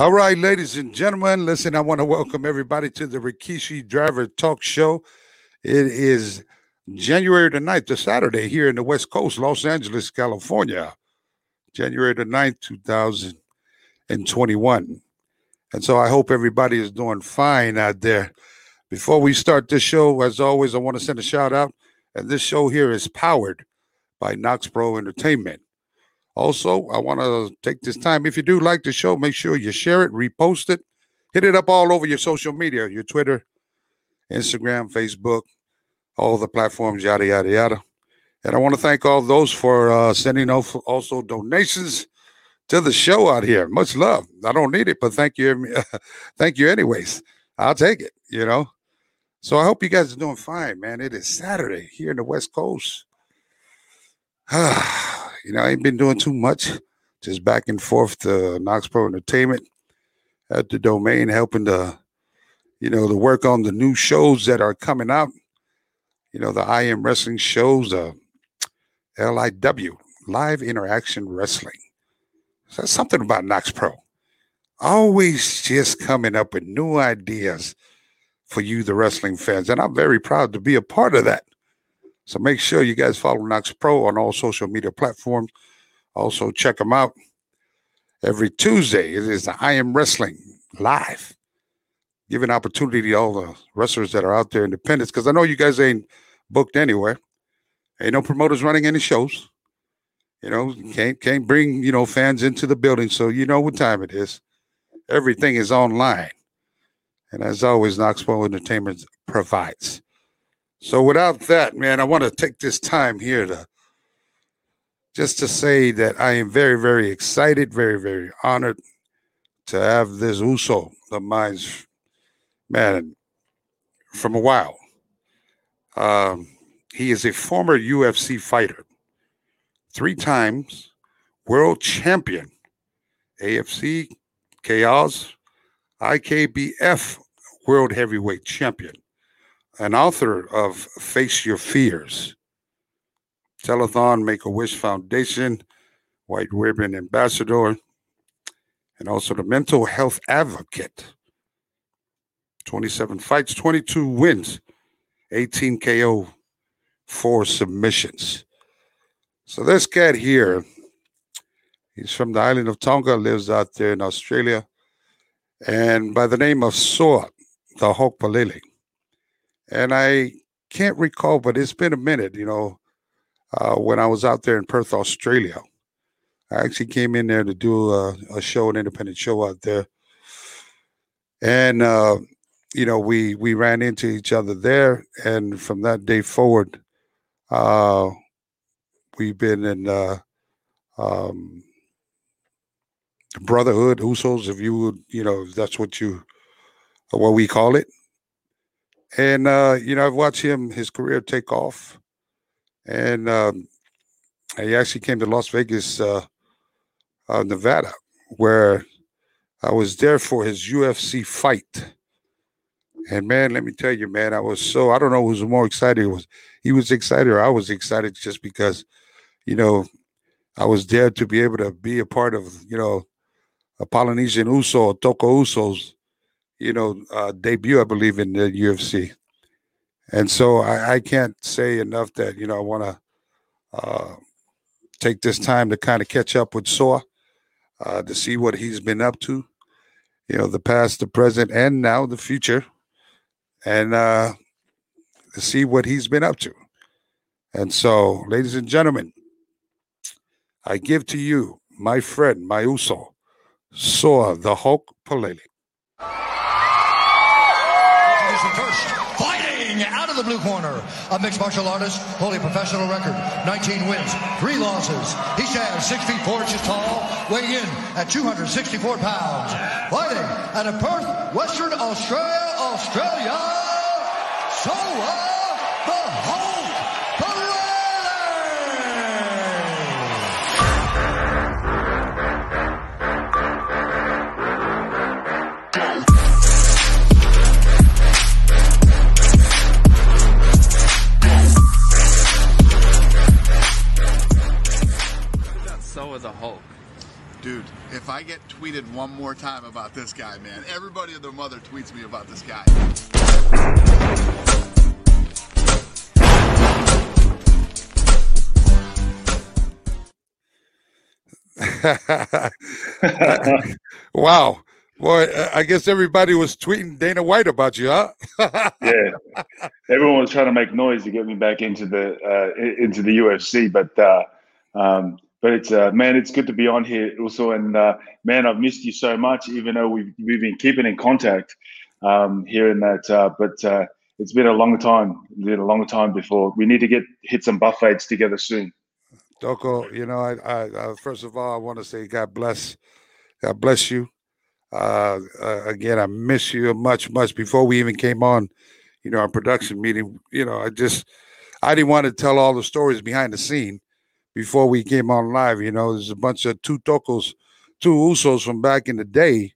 All right, ladies and gentlemen, listen, I want to welcome everybody to the Rikishi Driver Talk Show. It is January the 9th, the Saturday here in the West Coast, Los Angeles, California. January the 9th, 2021. And so I hope everybody is doing fine out there. Before we start this show, as always, I want to send a shout out. And this show here is powered by KnokX Pro Entertainment. Also, I want to take this time. If you do like the show, make sure you share it, repost it, hit it up all over your social media, your Twitter, Instagram, Facebook, all the platforms, yada, yada, yada. And I want to thank all those for uh, sending also donations to the show out here. Much love. I don't need it, but thank you. thank you anyways. I'll take it, you know. So I hope you guys are doing fine, man. It is Saturday here in the West Coast. you know, I ain't been doing too much, just back and forth to KnokX Pro Entertainment at the domain, helping to, you know, to work on the new shows that are coming out. You know, the I Am Wrestling shows, uh, LIW, Live Interaction Wrestling. So that's something about KnokX Pro. Always just coming up with new ideas for you, the wrestling fans. And I'm very proud to be a part of that. So make sure you guys follow KnokX Pro on all social media platforms. Also, check them out every Tuesday. It is the I Am Wrestling live. Give an opportunity to all the wrestlers that are out there independents because I know you guys ain't booked anywhere. Ain't no promoters running any shows. You know, can't can't bring you know fans into the building, so you know what time it is. Everything is online, and as always, KnokX Pro Entertainment provides. So without that, man, I want to take this time here to just to say that I am very, very excited, very, very honored to have this Uso of mine's man from a while. Um, he is a former UFC fighter, three times world champion, AFC, Chaos, IKBF world heavyweight champion an author of Face Your Fears, Telethon, Make a Wish Foundation, White Ribbon Ambassador, and also the Mental Health Advocate. 27 fights, 22 wins, 18 KO, four submissions. So this cat here, he's from the island of Tonga, lives out there in Australia, and by the name of Soa, the Palelei and I can't recall, but it's been a minute, you know, uh, when I was out there in Perth, Australia. I actually came in there to do a, a show, an independent show out there. And, uh, you know, we, we ran into each other there. And from that day forward, uh, we've been in uh, um, brotherhood, Usos, if you would, you know, if that's what you, what we call it. And uh, you know, I've watched him his career take off, and um, he actually came to Las Vegas, uh, uh, Nevada, where I was there for his UFC fight. And man, let me tell you, man, I was so I don't know who was more excited. It was he was excited or I was excited just because, you know, I was there to be able to be a part of, you know, a Polynesian Uso, a Toko Usos you know, uh, debut, I believe, in the UFC. And so I, I can't say enough that, you know, I want to uh, take this time to kind of catch up with Soa uh, to see what he's been up to, you know, the past, the present, and now the future, and uh, to see what he's been up to. And so, ladies and gentlemen, I give to you my friend, my Uso, Soa the Hulk Palelei. the blue corner, a mixed martial artist, holding a professional record, 19 wins, three losses. He stands 6 feet 4 inches tall, weighing in at 264 pounds. Fighting out of Perth, Western Australia, Australia, Soa the if I get tweeted one more time about this guy, man, everybody and their mother tweets me about this guy. wow. Boy, I guess everybody was tweeting Dana White about you, huh? yeah, everyone was trying to make noise to get me back into the uh, into the UFC, but uh, um, but it's uh, man, it's good to be on here also, and uh, man, I've missed you so much, even though we've we've been keeping in contact um, here and that, uh, but uh, it's been a long time, it's been a long time before we need to get hit some buffets together soon. Toko, you know, I, I, I first of all, I want to say God bless, God bless you. Uh, uh, again, I miss you much, much before we even came on, you know, our production meeting. You know, I just, I didn't want to tell all the stories behind the scene before we came on live. You know, there's a bunch of two Tokos, two Usos from back in the day.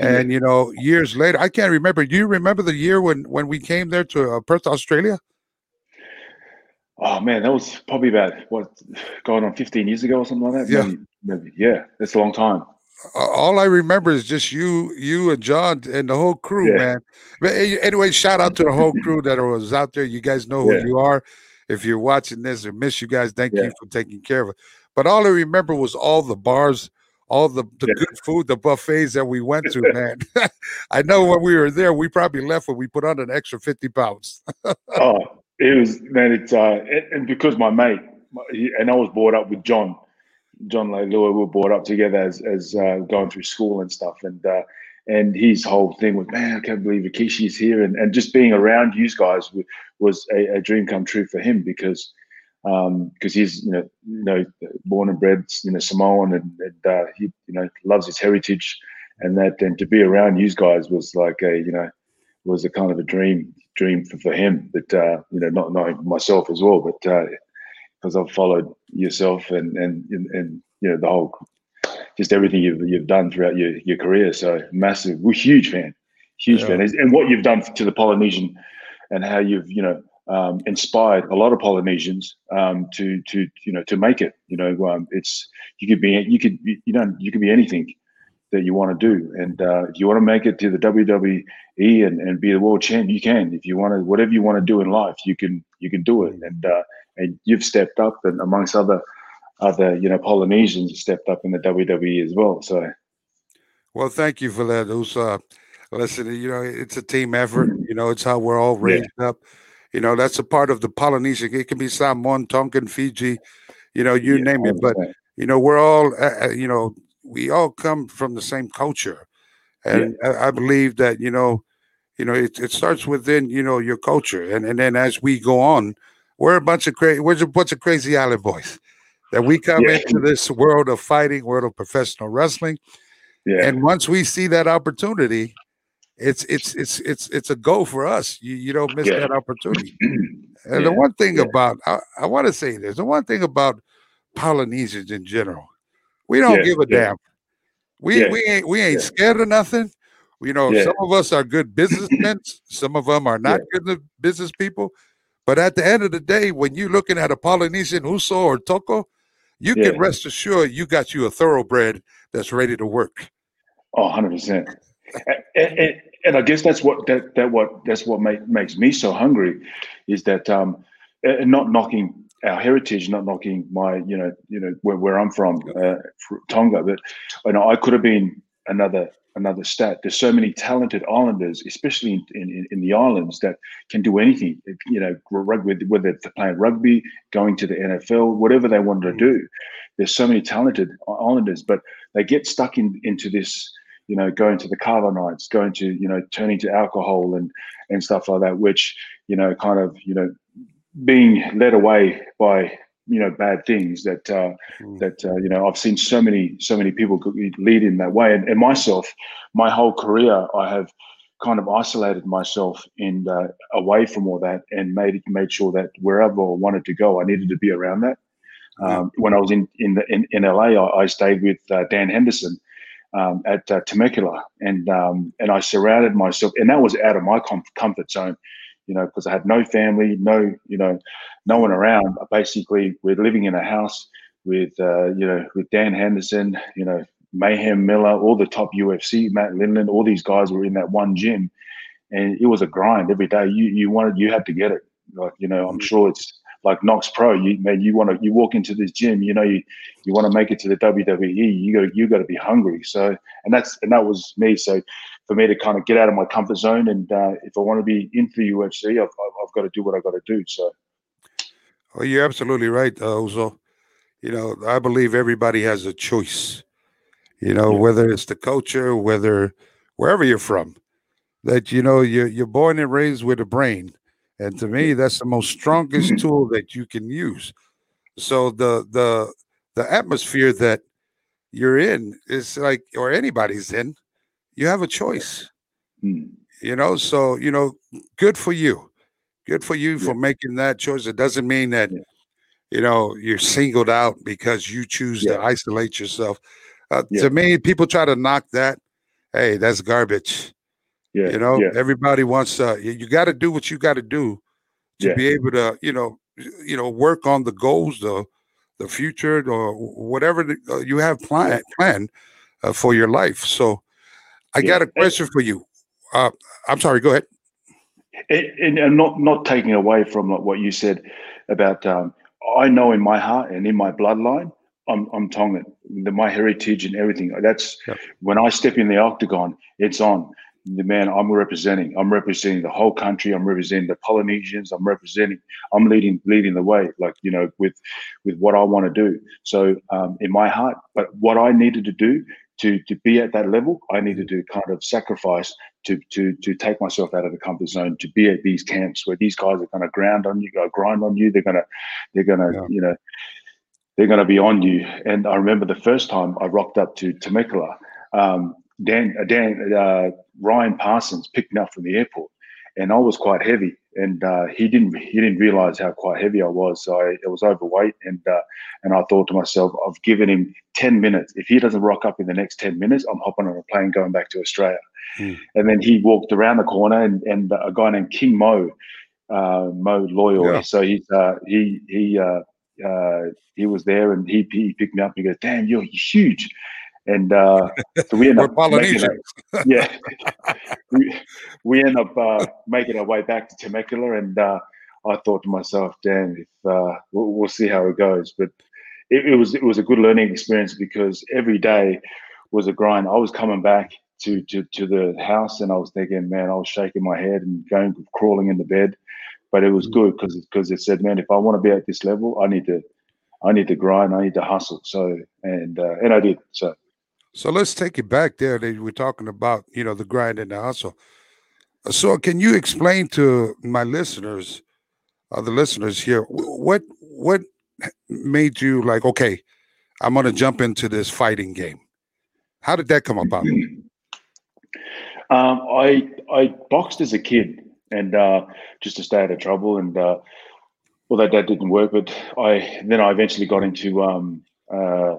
And you know, years later, I can't remember. Do you remember the year when when we came there to uh, Perth, Australia? Oh man, that was probably about what going on 15 years ago or something like that. Yeah, maybe, maybe. yeah, that's a long time. All I remember is just you, you and John and the whole crew, yeah. man. But anyway, shout out to the whole crew that was out there. You guys know who yeah. you are. If you're watching this or miss you guys, thank yeah. you for taking care of it. But all I remember was all the bars, all the, the good food, the buffets that we went to, man. I know when we were there, we probably left when we put on an extra 50 pounds. oh, it was man. It's uh, and because my mate and I was brought up with John, John Leilua. We were brought up together as as uh, going through school and stuff, and uh, and his whole thing was, man, I can't believe Rikishi's here, and and just being around you guys was a, a dream come true for him because because um, he's you know you know born and bred you know Samoan and, and uh, he you know loves his heritage and that and to be around you guys was like a you know was a kind of a dream dream for, for him. But uh, you know, not knowing myself as well, but because uh, I've followed yourself and, and and you know the whole just everything you've you've done throughout your, your career. So massive, we're huge fan, huge yeah. fan, and what you've done to the Polynesian and how you've you know um, inspired a lot of Polynesians um, to to you know to make it. You know, um, it's you could be you could you know you could be anything that you want to do. And uh, if you want to make it to the WWE and, and be the world champ, you can. If you want to, whatever you want to do in life, you can you can do it. And uh, and you've stepped up, and amongst other other you know Polynesians, stepped up in the WWE as well. So, well, thank you for that. Uh, listen, you know, it's a team effort. You know, it's how we're all raised yeah. up. You know, that's a part of the Polynesian. It can be Samoan, Tongan, Fiji, you know, you yeah, name it. But you know, we're all, uh, uh, you know, we all come from the same culture, and yeah. I, I, believe that you know, you know, it, it starts within you know your culture, and and then as we go on, we're a bunch of crazy, we're a bunch of crazy island boys that we come yeah. into this world of fighting, world of professional wrestling, yeah. and once we see that opportunity, it's it's it's it's it's a go for us. You you don't miss yeah. that opportunity. And the one thing about I, I want to say this, the one thing about Polynesians in general, we don't give a damn. We we ain't we ain't scared of nothing. You know, some of us are good businessmen, some of them are not good business people. But at the end of the day, when you're looking at a Polynesian Uso or Toko, you can rest assured you got you a thoroughbred that's ready to work. Oh, 100 percent. And, and, I guess that's what that that what that's what make, makes me so hungry, is that um, and not knocking our heritage, not knocking my, you know, you know where, where I'm from, uh, Tonga. But you know, I could have been another another stat. There's so many talented islanders, especially in, in, in the islands, that can do anything. You know, rugby, whether it's playing rugby, going to the NFL, whatever they wanted to mm. do. There's so many talented islanders, but they get stuck in into this. You know, going to the nights, going to you know, turning to alcohol and and stuff like that, which you know, kind of you know, being led away by you know bad things that uh, mm. that uh, you know I've seen so many so many people lead in that way. And, and myself my whole career I have kind of isolated myself in uh, away from all that and made made sure that wherever I wanted to go I needed to be around that. Um, when I was in in, the, in, in LA I, I stayed with uh, Dan Henderson um, at uh, Temecula. And um, and I surrounded myself and that was out of my com- comfort zone you know, because I had no family, no, you know, no one around. Basically, we're living in a house with, uh, you know, with Dan Henderson, you know, Mayhem Miller, all the top UFC, Matt Lindland, all these guys were in that one gym, and it was a grind every day. You you wanted you had to get it. Like you know, I'm mm-hmm. sure it's like KnokX Pro. You man, you want to you walk into this gym, you know, you you want to make it to the WWE. You got you got to be hungry. So and that's and that was me. So for me to kind of get out of my comfort zone, and uh, if I want to be into the UFC, I've, I've, I've got to do what I got to do. So. Oh, you're absolutely right, uh, Uso. You know, I believe everybody has a choice. You know, yeah. whether it's the culture, whether wherever you're from, that you know you're you're born and raised with a brain, and to me, that's the most strongest tool that you can use. So the the the atmosphere that you're in is like, or anybody's in, you have a choice. Mm. You know, so you know, good for you. Good for you yeah. for making that choice. It doesn't mean that yeah. you know you're singled out because you choose yeah. to isolate yourself. Uh, to me, people try to knock that. Hey, that's garbage. Yeah, you know, everybody wants. Uh, you, you got to do what you got to do to be able to, you know, you know, work on the goals, the the future, or whatever the, uh, you have plan planned uh, for your life. So, I yeah. got a question for you. Uh, I'm sorry. Go ahead. And, and, not not taking away from what you said about. Um, I know in my heart and in my bloodline, I'm I'm Tongan. The, my heritage and everything. That's yeah. when I step in the octagon. It's on. The man I'm representing. I'm representing the whole country. I'm representing the Polynesians. I'm representing. I'm leading leading the way. Like you know, with with what I want to do. So um, in my heart, but what I needed to do to to be at that level, I needed to kind of sacrifice to to to take myself out of the comfort zone, to be at these camps where these guys are going to ground on you, go grind on you. They're gonna they're gonna yeah. you know they're gonna be on you. And I remember the first time I rocked up to Temecula, um, Dan uh, Dan uh, Ryan Parsons picked me up from the airport, and I was quite heavy, and uh, he didn't he didn't realize how quite heavy I was. So I, I was overweight, and uh, and I thought to myself, I've given him ten minutes. If he doesn't rock up in the next ten minutes, I'm hopping on a plane going back to Australia. Mm. And then he walked around the corner, and, and a guy named King Mo, uh, Mo Lawal. Yeah. So he's uh, he he uh, uh, he was there, and he he picked me up. and He goes, "Damn, you're huge." And uh, so we end up Polynesian. yeah, we, we end up uh, making our way back to Temecula, and uh, I thought to myself, "Damn, if uh, we'll, we'll, see how it goes." But it, it, was it was a good learning experience because every day was a grind. I was coming back to to to the house, and I was thinking, "Man, I was shaking my head and going crawling in the bed." But it was mm. good because because it said, "Man, if I want to be at this level, I need to." I need to grind. I need to hustle. So, and uh, and I did. So so let's take it back there. That we're talking about, you know, the grind and the hustle. So, can you explain to my listeners, uh, the listeners here, what what made you like, okay, I'm going to jump into this fighting game? How did that come about? Um, I I boxed as a kid, and uh, just to stay out of trouble, and uh, well, that that didn't work. But I then I eventually got into um, uh,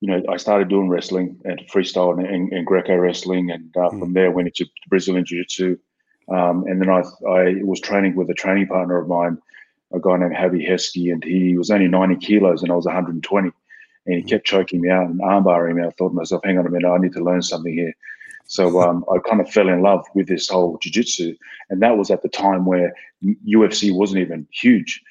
you know, I started doing wrestling and freestyle and, and, and Greco wrestling, and uh, mm. from there went into Brazilian Jiu Jitsu. Um, and then I, I was training with a training partner of mine, a guy named Javi Heskey, and he was only 90 kilos and I was 120. And he mm. kept choking me out and armbarring me. I thought to myself, hang on a minute, I need to learn something here. So um, I kind of fell in love with this whole jiu-jitsu. And that was at the time where UFC wasn't even huge.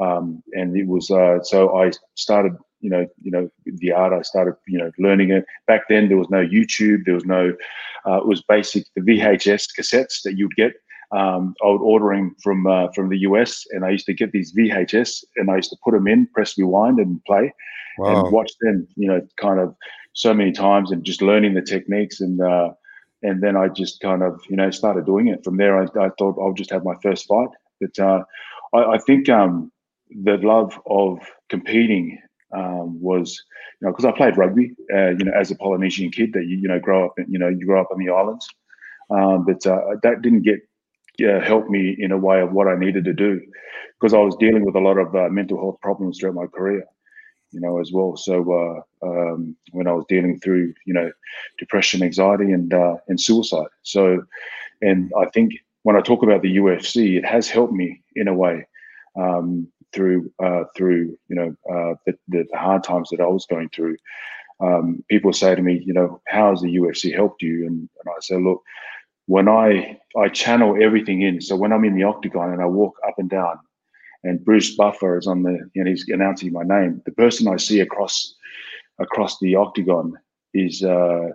Um, and it was, uh, so I started you know, you know, the art. I started, you know, learning it. Back then, there was no YouTube. There was no. Uh, it was basic the VHS cassettes that you'd get. Um, I would order them from uh, from the US, and I used to get these VHS, and I used to put them in, press rewind, and play, wow. and watch them. You know, kind of so many times, and just learning the techniques, and uh, and then I just kind of you know started doing it. From there, I, I thought I'll just have my first fight. But uh, I, I think um, the love of competing um, was, you know, because I played rugby, uh, you know, as a Polynesian kid that you, you know grow up, in, you know, you grow up on the islands, um, but uh, that didn't get uh, help me in a way of what I needed to do because I was dealing with a lot of uh, mental health problems throughout my career, you know, as well. So uh, um, when I was dealing through, you know, depression, anxiety, and uh, and suicide. So, and I think when I talk about the UFC, it has helped me in a way um, through uh, through you know uh, the, the, hard times that I was going through. um, people say to me, you know, how has the UFC helped you? And, and I say, look, when I I channel everything in, so when I'm in the octagon and I walk up and down, and Bruce Buffer is on the, know, he's announcing my name. The person I see across across the octagon is uh,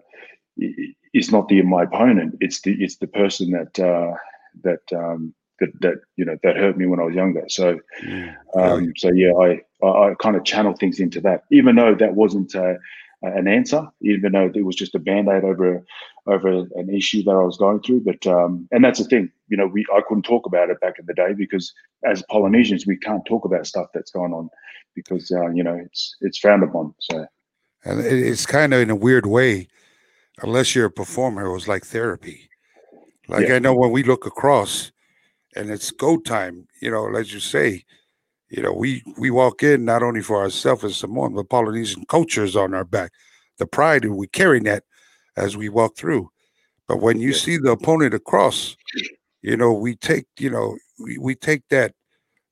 is not the my opponent. It's the it's the person that uh, that um, that that you know that hurt me when I was younger. So mm, um, so yeah, I I, I kind of channeled things into that, even though that wasn't uh, an answer, even though it was just a band aid over over an issue that I was going through. But um, and that's the thing, you know, we I couldn't talk about it back in the day because as Polynesians we can't talk about stuff that's going on because uh, you know it's it's frowned upon. So and it's kind of in a weird way, unless you're a performer, it was like therapy. Like yeah. I know when we look across and it's go time, you know, as you say, you know, we we walk in not only for ourselves as Samoan, but Polynesian culture is on our back. The pride and we carry that as we walk through. But when you see the opponent across, you know, we take, you know, we, we take that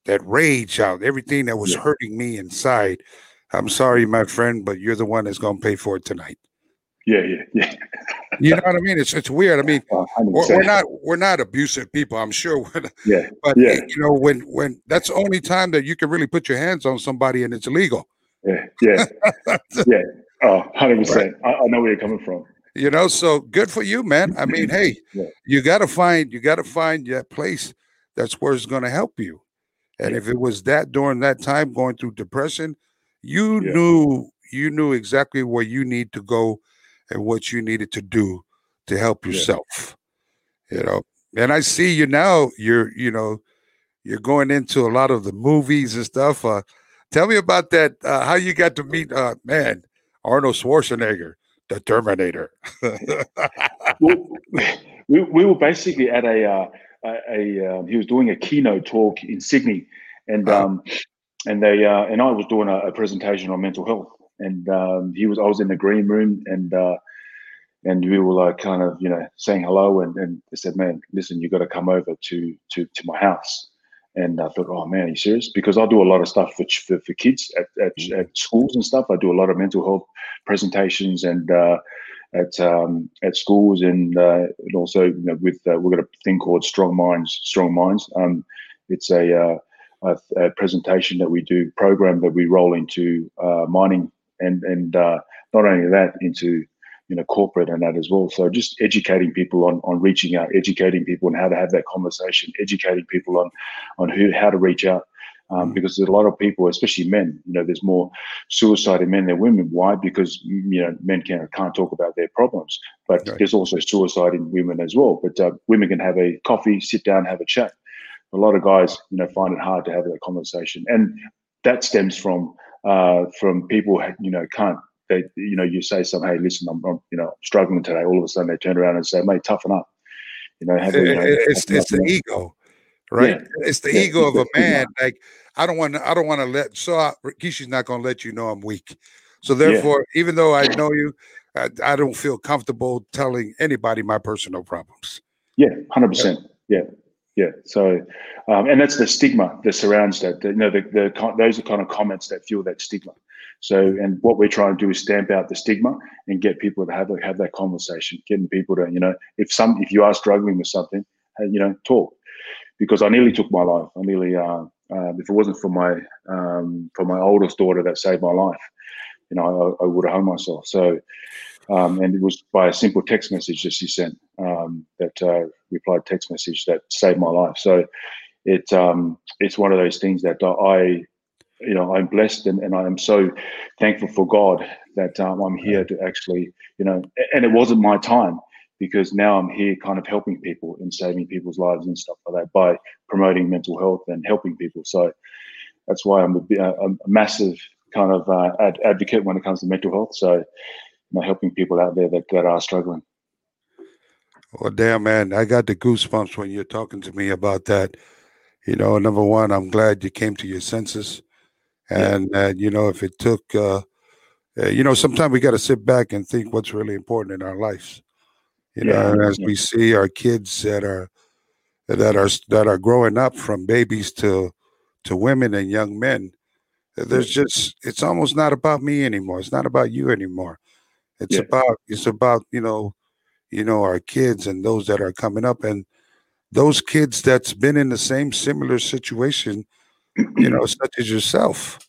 that rage out, everything that was yeah. hurting me inside. I'm sorry, my friend, but you're the one that's gonna pay for it tonight. Yeah, yeah, yeah. You know what I mean? It's it's weird. I mean, we're, we're, not we're not abusive people. I'm sure. yeah, but yeah. you know when when that's the only time that you can really put your hands on somebody and it's illegal. Yeah, yeah, yeah. Oh, 100 percent. I, I know where you're coming from. You know, so good for you, man. I mean, hey, yeah. you got to find you got to find that place that's where it's going to help you. And yeah. if it was that during that time going through depression, you yeah. knew you knew exactly where you need to go and what you needed to do to help yourself. Yeah. You know, and I see you now. You're, you know, you're going into a lot of the movies and stuff. Uh, tell me about that. Uh, how you got to meet, uh, man, Arnold Schwarzenegger, the Terminator. well, we, we were basically at a, uh, a, a um, he was doing a keynote talk in Sydney, and uh-huh. um, and they uh, and I was doing a, a presentation on mental health and um, he was I was in the green room and uh, and we were like kind of you know saying hello and, and they said man listen you got to come over to to to my house. And I thought oh man are you serious? Because I do a lot of stuff for for, for kids at, at, mm. at, schools and stuff. I do a lot of mental health presentations and uh, at um, at schools and, uh, and also you know, with uh, we've got a thing called Strong Minds Strong Minds. Um, it's a uh, a, a, presentation that we do program that we roll into uh, mining and and uh, not only that into you know corporate and that as well. So just educating people on on reaching out, educating people on how to have that conversation, educating people on on who how to reach out. Um, mm. because there's a lot of people, especially men, you know, there's more suicide in men than women. Why? Because you know men can't can't talk about their problems, but right. there's also suicide in women as well. But uh, women can have a coffee, sit down, have a chat. A lot of guys, you know, find it hard to have that conversation, and that stems from uh, from people you know can't they you know you say some hey listen I'm, I'm, you know struggling today. All of a sudden they turn around and say mate toughen up. You know, have, you know it's it's the ego right? Yeah. it's the yeah. ego of a man. Like I don't want to I don't want to let so I, Kishi's not going to let you know I'm weak. So therefore yeah. even though I know you I, I, don't feel comfortable telling anybody my personal problems. Yeah 100% yeah yeah. So, um, and that's the stigma that surrounds that. You know, the, the those are kind of comments that fuel that stigma. So, and what we're trying to do is stamp out the stigma and get people to have have that conversation, getting people to, you know, if some if you are struggling with something, you know, talk. Because I nearly took my life. I nearly, uh, uh, if it wasn't for my um, for my oldest daughter that saved my life, you know, I, I would have hung myself. So, um, and it was by a simple text message that she sent um, that uh, replied text message that saved my life. So it um, it's one of those things that I you know I'm blessed and, and I am so thankful for God that um, I'm here to actually you know and it wasn't my time because now I'm here kind of helping people and saving people's lives and stuff like that by promoting mental health and helping people. So that's why I'm a, a massive kind of uh, ad- advocate when it comes to mental health. So know, helping people out there that, that are struggling. Well, damn, man, I got the goosebumps when you're talking to me about that. You know, number one, I'm glad you came to your senses. And, yeah. uh, you know, if it took, uh, uh, you know, sometimes we got to sit back and think what's really important in our lives. You yeah. know, as we see our kids that are, that are that are growing up from babies to to women and young men There's just it's almost not about me anymore. It's not about you anymore. It's Yeah. about it's about you know, you know our kids and those that are coming up and those kids that's been in the same similar situation, you know, such as yourself.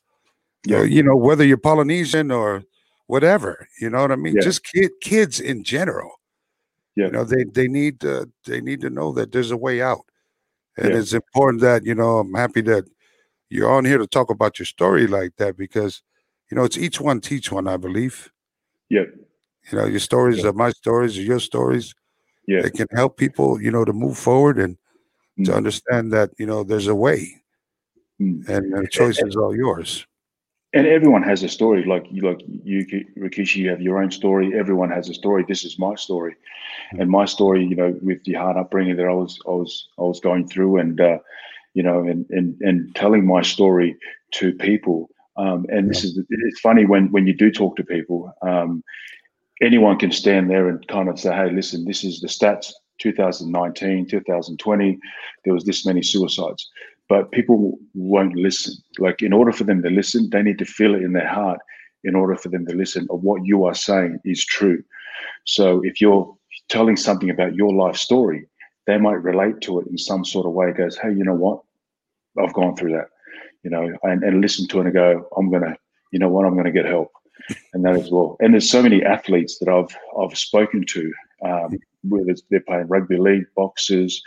Yeah. Uh, you know, whether you're Polynesian or whatever, you know what I mean? Yeah. Just kid kids in general. Yeah. You know, they they need to they need to know that there's a way out. And Yeah. it's important that, you know, I'm happy that you're on here to talk about your story like that because, you know, it's each one teach one, I believe. Yeah. You know, your stories Yeah. are my stories, are your stories. Yeah. It can help people, you know, to move forward and to Mm. understand that, you know, there's a way Mm. and the choice is all yours. and everyone has a story like you like you rikishi you have your own story everyone has a story this is my story and my story you know with the hard upbringing that i was i was i was going through and uh, you know and and and telling my story to people um, and this is it's funny when when you do talk to people um, anyone can stand there and kind of say hey listen this is the stats 2019 2020 there was this many suicides but people won't listen. Like, in order for them to listen, they need to feel it in their heart in order for them to listen of what you are saying is true. So, if you're telling something about your life story, they might relate to it in some sort of way. It goes, hey, you know what? I've gone through that, you know, and, and listen to it and go, I'm gonna, you know what? I'm gonna get help, and that as well. And there's so many athletes that I've I've spoken to. Um, whether they're playing rugby league, boxers,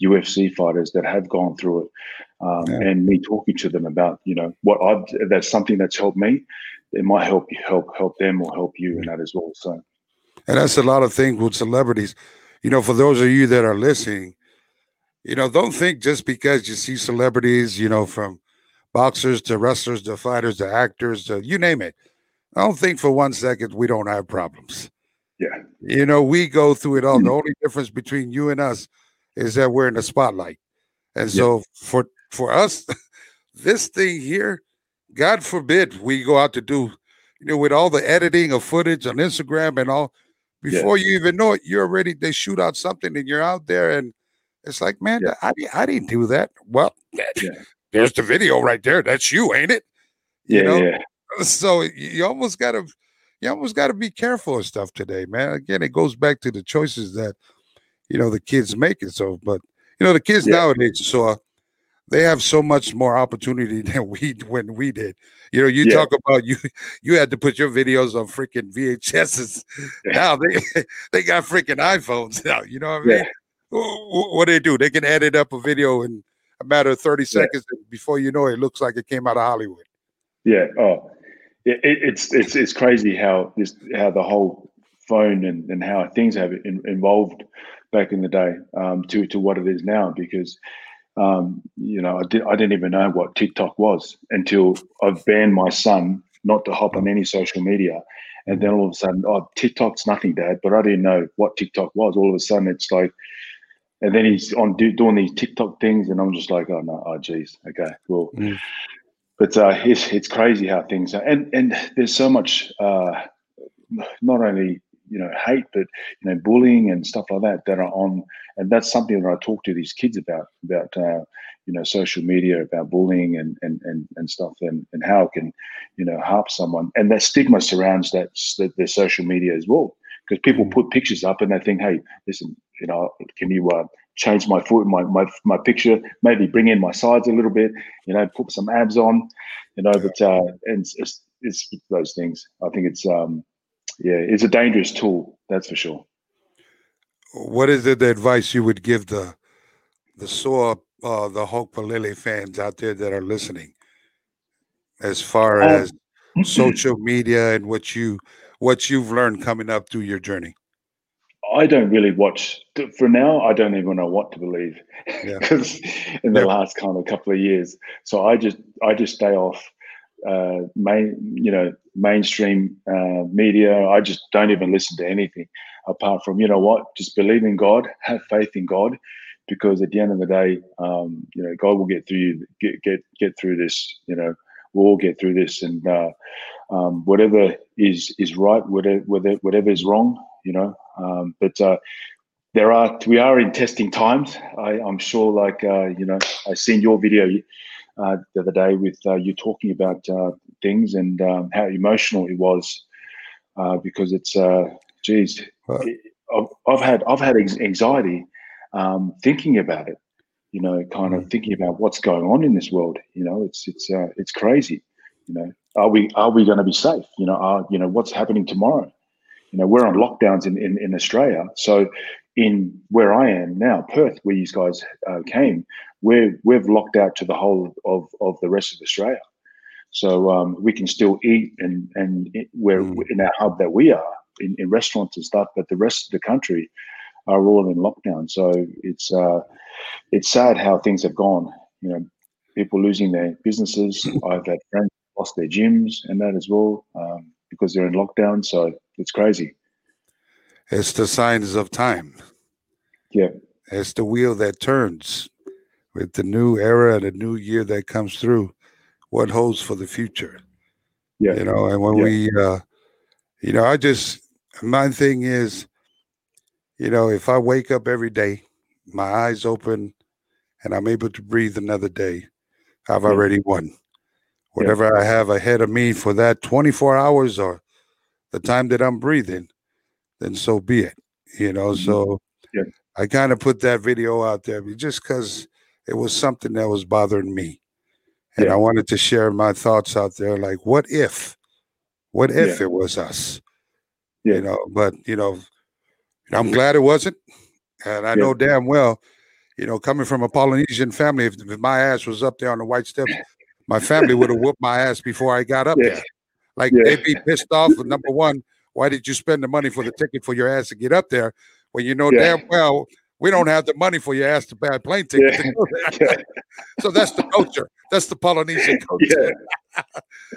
UFC fighters that have gone through it, um, Yeah. and me talking to them about you know what I've that's something that's helped me. It might help you help help them or help you in that as well. So And that's a lot of things with celebrities. You know, for those of you that are listening, you know, don't think just because you see celebrities, you know, from boxers to wrestlers to fighters to actors to you name it. I don't think for one second we don't have problems. yeah, You know, we go through it all. The hmm. only difference between you and us is that we're in the spotlight. And Yeah. so for for us, this thing here, God forbid we go out to do, you know, with all the editing of footage on Instagram and all, Yeah. before you even know it, you're already they shoot out something and you're out there and it's like, man, Yeah. I, I didn't do that. Well, Yeah. There's the video right there. That's you, ain't it? yeah, You know? yeah, so you almost gotta you almost gotta be careful of stuff today, man. Again, it goes back to the choices that you know the kids make it. So, but you know, the kids Yeah. nowadays, so uh, they have so much more opportunity than we when we did. You know, you Yeah. talk about you you had to put your videos on freaking VHSs. Now they they got freaking iPhones now. You know what I mean? Yeah. Wh- wh- What do they do? They can edit up a video in a matter of 30 seconds and before you know it, it looks like it came out of Hollywood. yeah. Oh, it, it, it's it's it's crazy how this how the whole phone and, and how things have in, involved back in the day um, to to what it is now because um, you know I did I didn't even know what TikTok was until I've banned my son not to hop on any social media. And then all of a sudden, oh, TikTok's nothing, Dad. But I didn't know what TikTok was. All of a sudden, it's like, and then he's on do, doing these TikTok things, and I'm just like, oh no, oh geez, okay, well, Mm. but uh, it's it's crazy how things are, and and there's so much, uh, not only you know hate, but you know bullying and stuff like that that are on, and that's something that I talk to these kids about about uh, you know social media about bullying and and and, and stuff, and and how it can you know help someone, and that stigma surrounds that that their social media as well, because people Mhm. put pictures up and they think, hey, listen, you know, can you uh, change my foot, my, my my picture, maybe bring in my sides a little bit, you know, put some abs on, you know, but uh, and it's, it's, it's those things. I think it's um, yeah, it's a dangerous tool, that's for sure. what is it the advice you would give the the Soa uh the Hulk Lily fans out there that are listening as far Um, as social media and what you what you've learned coming up through your journey I don't really watch for now. I don't even know what to believe Yeah. because in the Yeah. last kind of couple of years, so I just I just stay off uh, main you know mainstream uh, media. I just don't even listen to anything apart from you know what, just believe in God, have faith in God, because at the end of the day, um, you know God will get through you, get get get through this. You know, we'll all get through this, and uh, um, whatever is is right, whatever, whatever is wrong, you know. Um, but uh, there are we are in testing times. I, I'm sure, like uh, you know, I seen your video uh, the other day with uh, you talking about uh, things and um, how emotional it was uh, because it's, uh, geez, it, I've, I've, had I've had anxiety um, thinking about it. You know, kind of mm. thinking about what's going on in this world. You know, it's it's uh, it's crazy. You know, are we are we going to be safe? You know, are you know what's happening tomorrow? You know, we're on lockdowns in, in, in Australia. So in where I am now, Perth, where these guys uh, came, we're we've locked out to the whole of, of the rest of Australia. So um, we can still eat and and we're mm. in our hub that we are in, in restaurants and stuff, but the rest of the country are all in lockdown. So it's uh, it's sad how things have gone. You know, people losing their businesses. I've had friends lost their gyms and that as well um, because they're in lockdown. So it's crazy. It's the signs of time. Yeah. It's the wheel that turns with the new era and the new year that comes through. What holds for the future? Yeah. You know, and when yeah. we, uh, you know, I just, my thing is, you know, if I wake up every day, my eyes open, and I'm able to breathe another day, I've yeah. already won. Whatever yeah. I have ahead of me for that 24 hours or the time that I'm breathing, then so be it. You know, mm-hmm. so yeah. I kind of put that video out there just because it was something that was bothering me. And I wanted to share my thoughts out there like, what if? What if it was us? You know, but, you know, I'm glad it wasn't. And I know damn well, you know, coming from a Polynesian family, if, if my ass was up there on the white steps, my family would have whooped my ass before I got up there. Like yeah. they'd be pissed off. Number one, why did you spend the money for the ticket for your ass to get up there when you know yeah. damn well we don't have the money for your ass to buy a plane ticket? Yeah. so that's the culture. That's the Polynesian culture.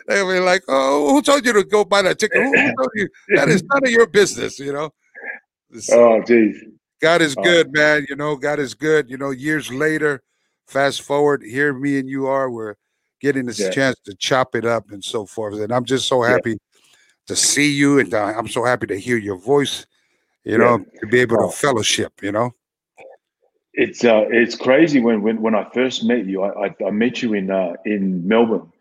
They'd be like, "Oh, who told you to go buy that ticket? Who, told you that is none of your business?" You know. oh, geez. God is oh. good, man. You know, God is good. You know, years later, fast forward, here me and you are, we're getting this yeah. chance to chop it up and so forth. And I'm just so happy yeah. to see you, and uh, I'm so happy to hear your voice. You know, yeah. to be able to oh. fellowship. You know, it's uh, it's crazy when when when I first met you. I I, I met you in uh, in Melbourne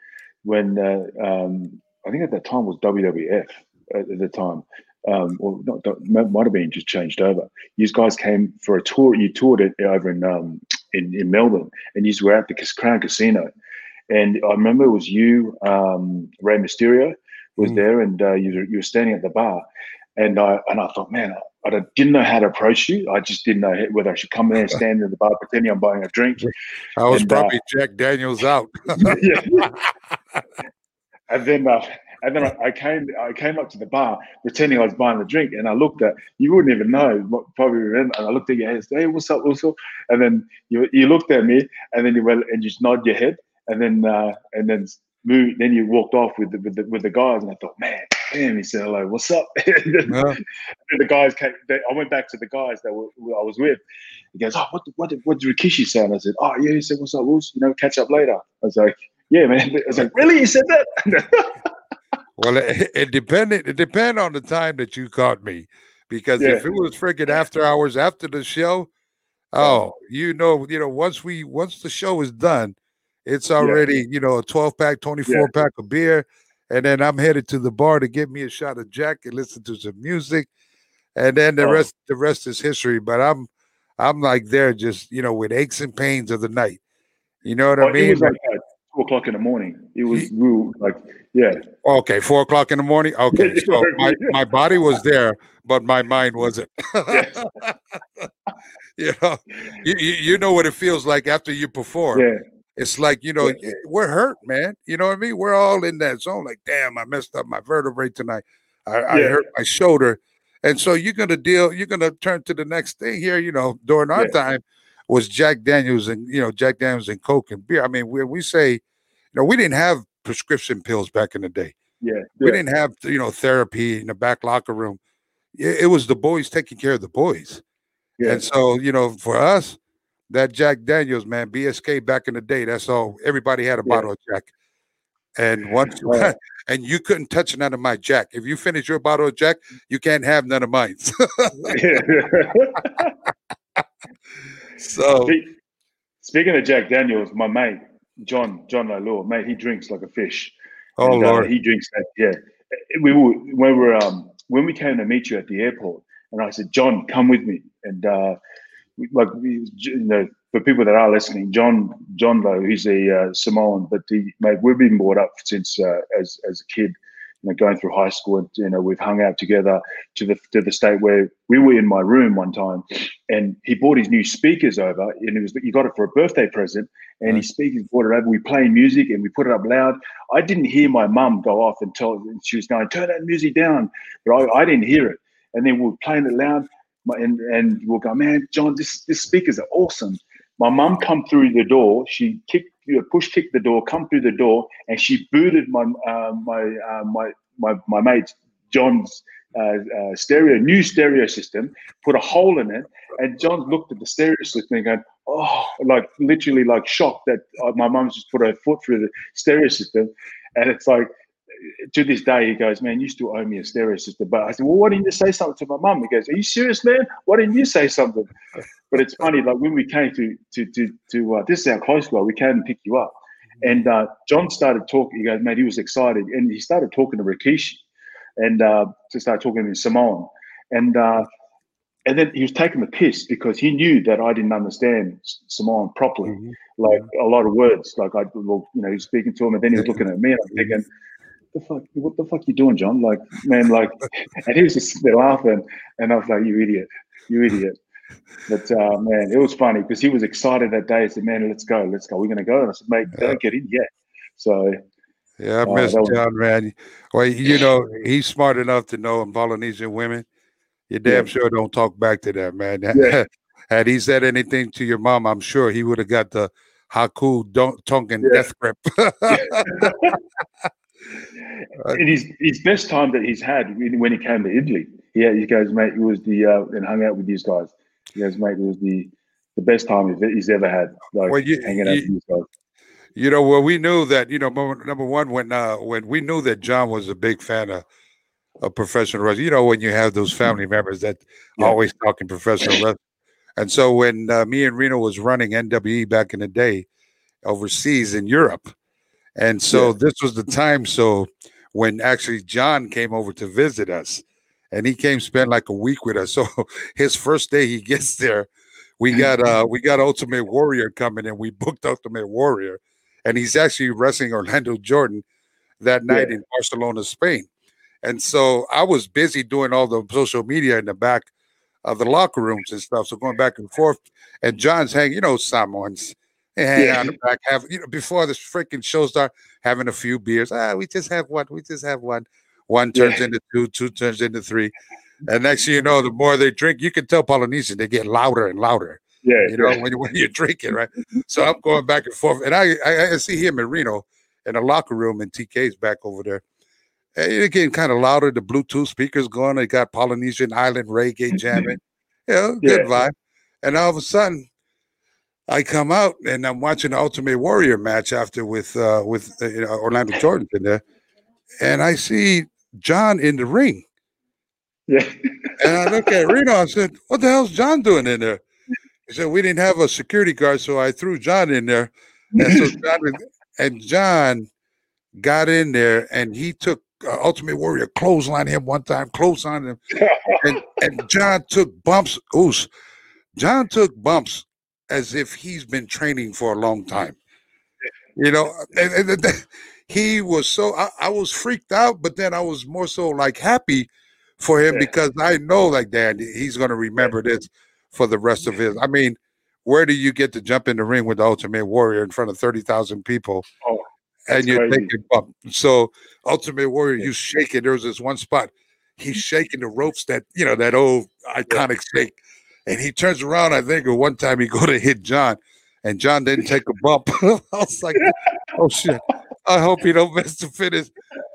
when uh, um, I think at that time was WWF at, at the time. Um, or not, might have been just changed over. You guys came for a tour. You toured it over in um, in, in Melbourne, and you were at the Crown Casino, and I remember it was you, um, Rey Mysterio, was mm. there, and uh, you, were, you were standing at the bar, and I and I thought, man, I, I didn't know how to approach you. I just didn't know whether I should come there and stand in the bar pretending I'm buying a drink. I was and, uh, probably uh, Jack Daniels out. yeah. and then uh, and then I, I, came I came up to the bar pretending I was buying a drink, and I looked at you wouldn't even know probably remember. And I looked at your head, hey, what's up, what's up? And then you you looked at me, and then you went and just nod your head, and then uh, and then moved. Then you walked off with the, with the with the guys, and I thought, man, damn. He said hello, what's up? and, then, yeah. the guys came. They, I went back to the guys that were, I was with. He goes, oh, what what did, what did Rikishi say? And I said, oh yeah. He said, what's up, Wolves? You know, catch up later. I was like, yeah, man. I was like, really? He said that? well, it, it depended. It depended on the time that you caught me, because yeah. if it was freaking after hours after the show. Oh, you know, you know, once we once the show is done, it's already, yeah. you know, a 12 pack, 24 yeah. pack of beer. And then I'm headed to the bar to get me a shot of Jack and listen to some music. And then the oh. rest, the rest is history. But I'm I'm like there just, you know, with aches and pains of the night. You know what I mean? It was like uh, two o'clock in the morning. It was we like, yeah. Okay, four o'clock in the morning. Okay. So my, my body was there, but my mind wasn't. you know, you, you know what it feels like after you perform. Yeah it's like, you know, yeah. we're hurt, man. You know what I mean? We're all in that zone. Like, damn, I messed up my vertebrae tonight. I, yeah. I hurt my shoulder. And so you're gonna deal, you're gonna turn to the next thing here, you know, during our yeah. time was Jack Daniels and you know, Jack Daniels and Coke and beer. I mean, we we say, you know, we didn't have prescription pills back in the day. Yeah. We didn't have, you know, therapy in the back locker room. It, it was the boys taking care of the boys. And so, you know, for us, that Jack Daniels, man, BSK back in the day. That's all. Everybody had a yeah. bottle of Jack. And once right. and you couldn't touch none of my Jack. If you finish your bottle of Jack, you can't have none of mine. so speaking of Jack Daniels, my mate, John John Lailua, mate, he drinks like a fish. Oh And, uh, Lord. he drinks that. Yeah, we were when we were um when we came to meet you at the airport, and I said, John, come with me, and uh, like you know, for people that are listening, John John Lowe, he's a uh, Samoan, but he, mate, we've been brought up since uh, as as a kid. You know, going through high school, and you know, we've hung out together to the to the state where we were in my room one time, and he brought his new speakers over, and it was he got it for a birthday present, and his speakers brought it over. We playing music, and we put it up loud. I didn't hear my mum go off and tell she was going, turn that music down. But I, I didn't hear it. And then we were playing it loud. And, and we'll go, man, John, this, this speakers are awesome. My mum come through the door. She kicked, you know, push kicked the door, come through the door, and she booted my uh, my, uh, my my my mate John's uh, uh, stereo, new stereo system, put a hole in it, and John looked at the stereo system and going, oh, like literally like shocked that uh, my mum's just put her foot through the stereo system, and it's like to this day he goes, man, you still owe me a stereo system. But I said, well, why didn't you say something to my mum? He goes, are you serious, man? Why didn't you say something? But it's funny, like when we came to to to to uh, this is how close we are. We came and pick you up, and uh, John started talking. He goes, Man, he was excited, and he started talking to Rikishi, and uh, to start talking in Samoan, and. Uh, and then he was taking the piss because he knew that I didn't understand Samoan properly, Mhm. like a lot of words. Like I, well, you know, he was speaking to him, and then he was looking at me, and I'm thinking, "The fuck, what the fuck you doing, John?" Like, man, like, and he was just laughing, and I was like, "You idiot, you idiot." But uh, man, it was funny because he was excited that day. He said, "Man, let's go, let's go. We're gonna go." And I said, "Mate, don't get in yet." So Yeah, I Oh, miss was- John, man. Well, you know, he's smart enough to know in Polynesian women, you damn Yeah. sure don't talk back to that, man. Yeah. Had he said anything to your mom, I'm sure he would have got the Haku don- Tongan Yeah. death grip. it is his best time that he's had when he came to Italy. Yeah, he goes, mate. It was the uh, and hung out with these guys. He goes, mate. It was the the best time he's- he's ever had. Like Well, you- hanging out you- with these guys. You know, well, we knew that. You know, number number one, when uh, when we knew that John was a big fan of, of professional wrestling. You know, when you have those family members that Yeah. always talking professional wrestling, and so when uh, me and Reno was running NWE back in the day, overseas in Europe, and so Yeah. this was the time. So when actually John came over to visit us, and he came spend like a week with us. So his first day he gets there, we got uh we got Ultimate Warrior coming and we booked Ultimate Warrior, and he's actually wrestling Orlando Jordan that night Yeah. in Barcelona, Spain. And so I was busy doing all the social media in the back of the locker rooms and stuff. So going back and forth, and John's hanging, you know, Samoans they hang out the back, have you know, before this freaking show start, having a few beers. Ah, we just have one, we just have one. One turns Yeah. into two, two turns into three. And next thing you know, the more they drink, you can tell Polynesian, they get louder and louder Yeah, you know, yeah. when, you- when you're drinking, right? So I'm going back and forth, and I, I I see him in Reno in the locker room, and TK's back over there. And getting kind of louder. The Bluetooth speakers going. They got Polynesian island reggae jamming. You know, good Yeah. vibe. And all of a sudden, I come out and I'm watching the Ultimate Warrior match after with uh, with uh, Orlando Jordan in there, and I see John in the ring. yeah. And I look at Reno. I said, "What the hell's John doing in there?" He said, "We didn't have a security guard, so I threw John in there." And so John and John got in there, and he took uh, Ultimate Warrior clothesline him one time, clothesline him, and and John took bumps. Uso, John took bumps as if he's been training for a long time. You know, and, and- and he was so I, I was freaked out, but then I was more so like happy for him Yeah. because I know like Dan, he's going to remember this for the rest of his. I mean, where do you get to jump in the ring with the Ultimate Warrior in front of thirty thousand people? Oh, and you're crazy. bump. So Ultimate Warrior, you shaking. There was this one spot. He's shaking the ropes that you know that old iconic shake, and he turns around. I think at one time he go to hit John, and John didn't take a bump. I was like, oh shit. I hope he don't miss the finish.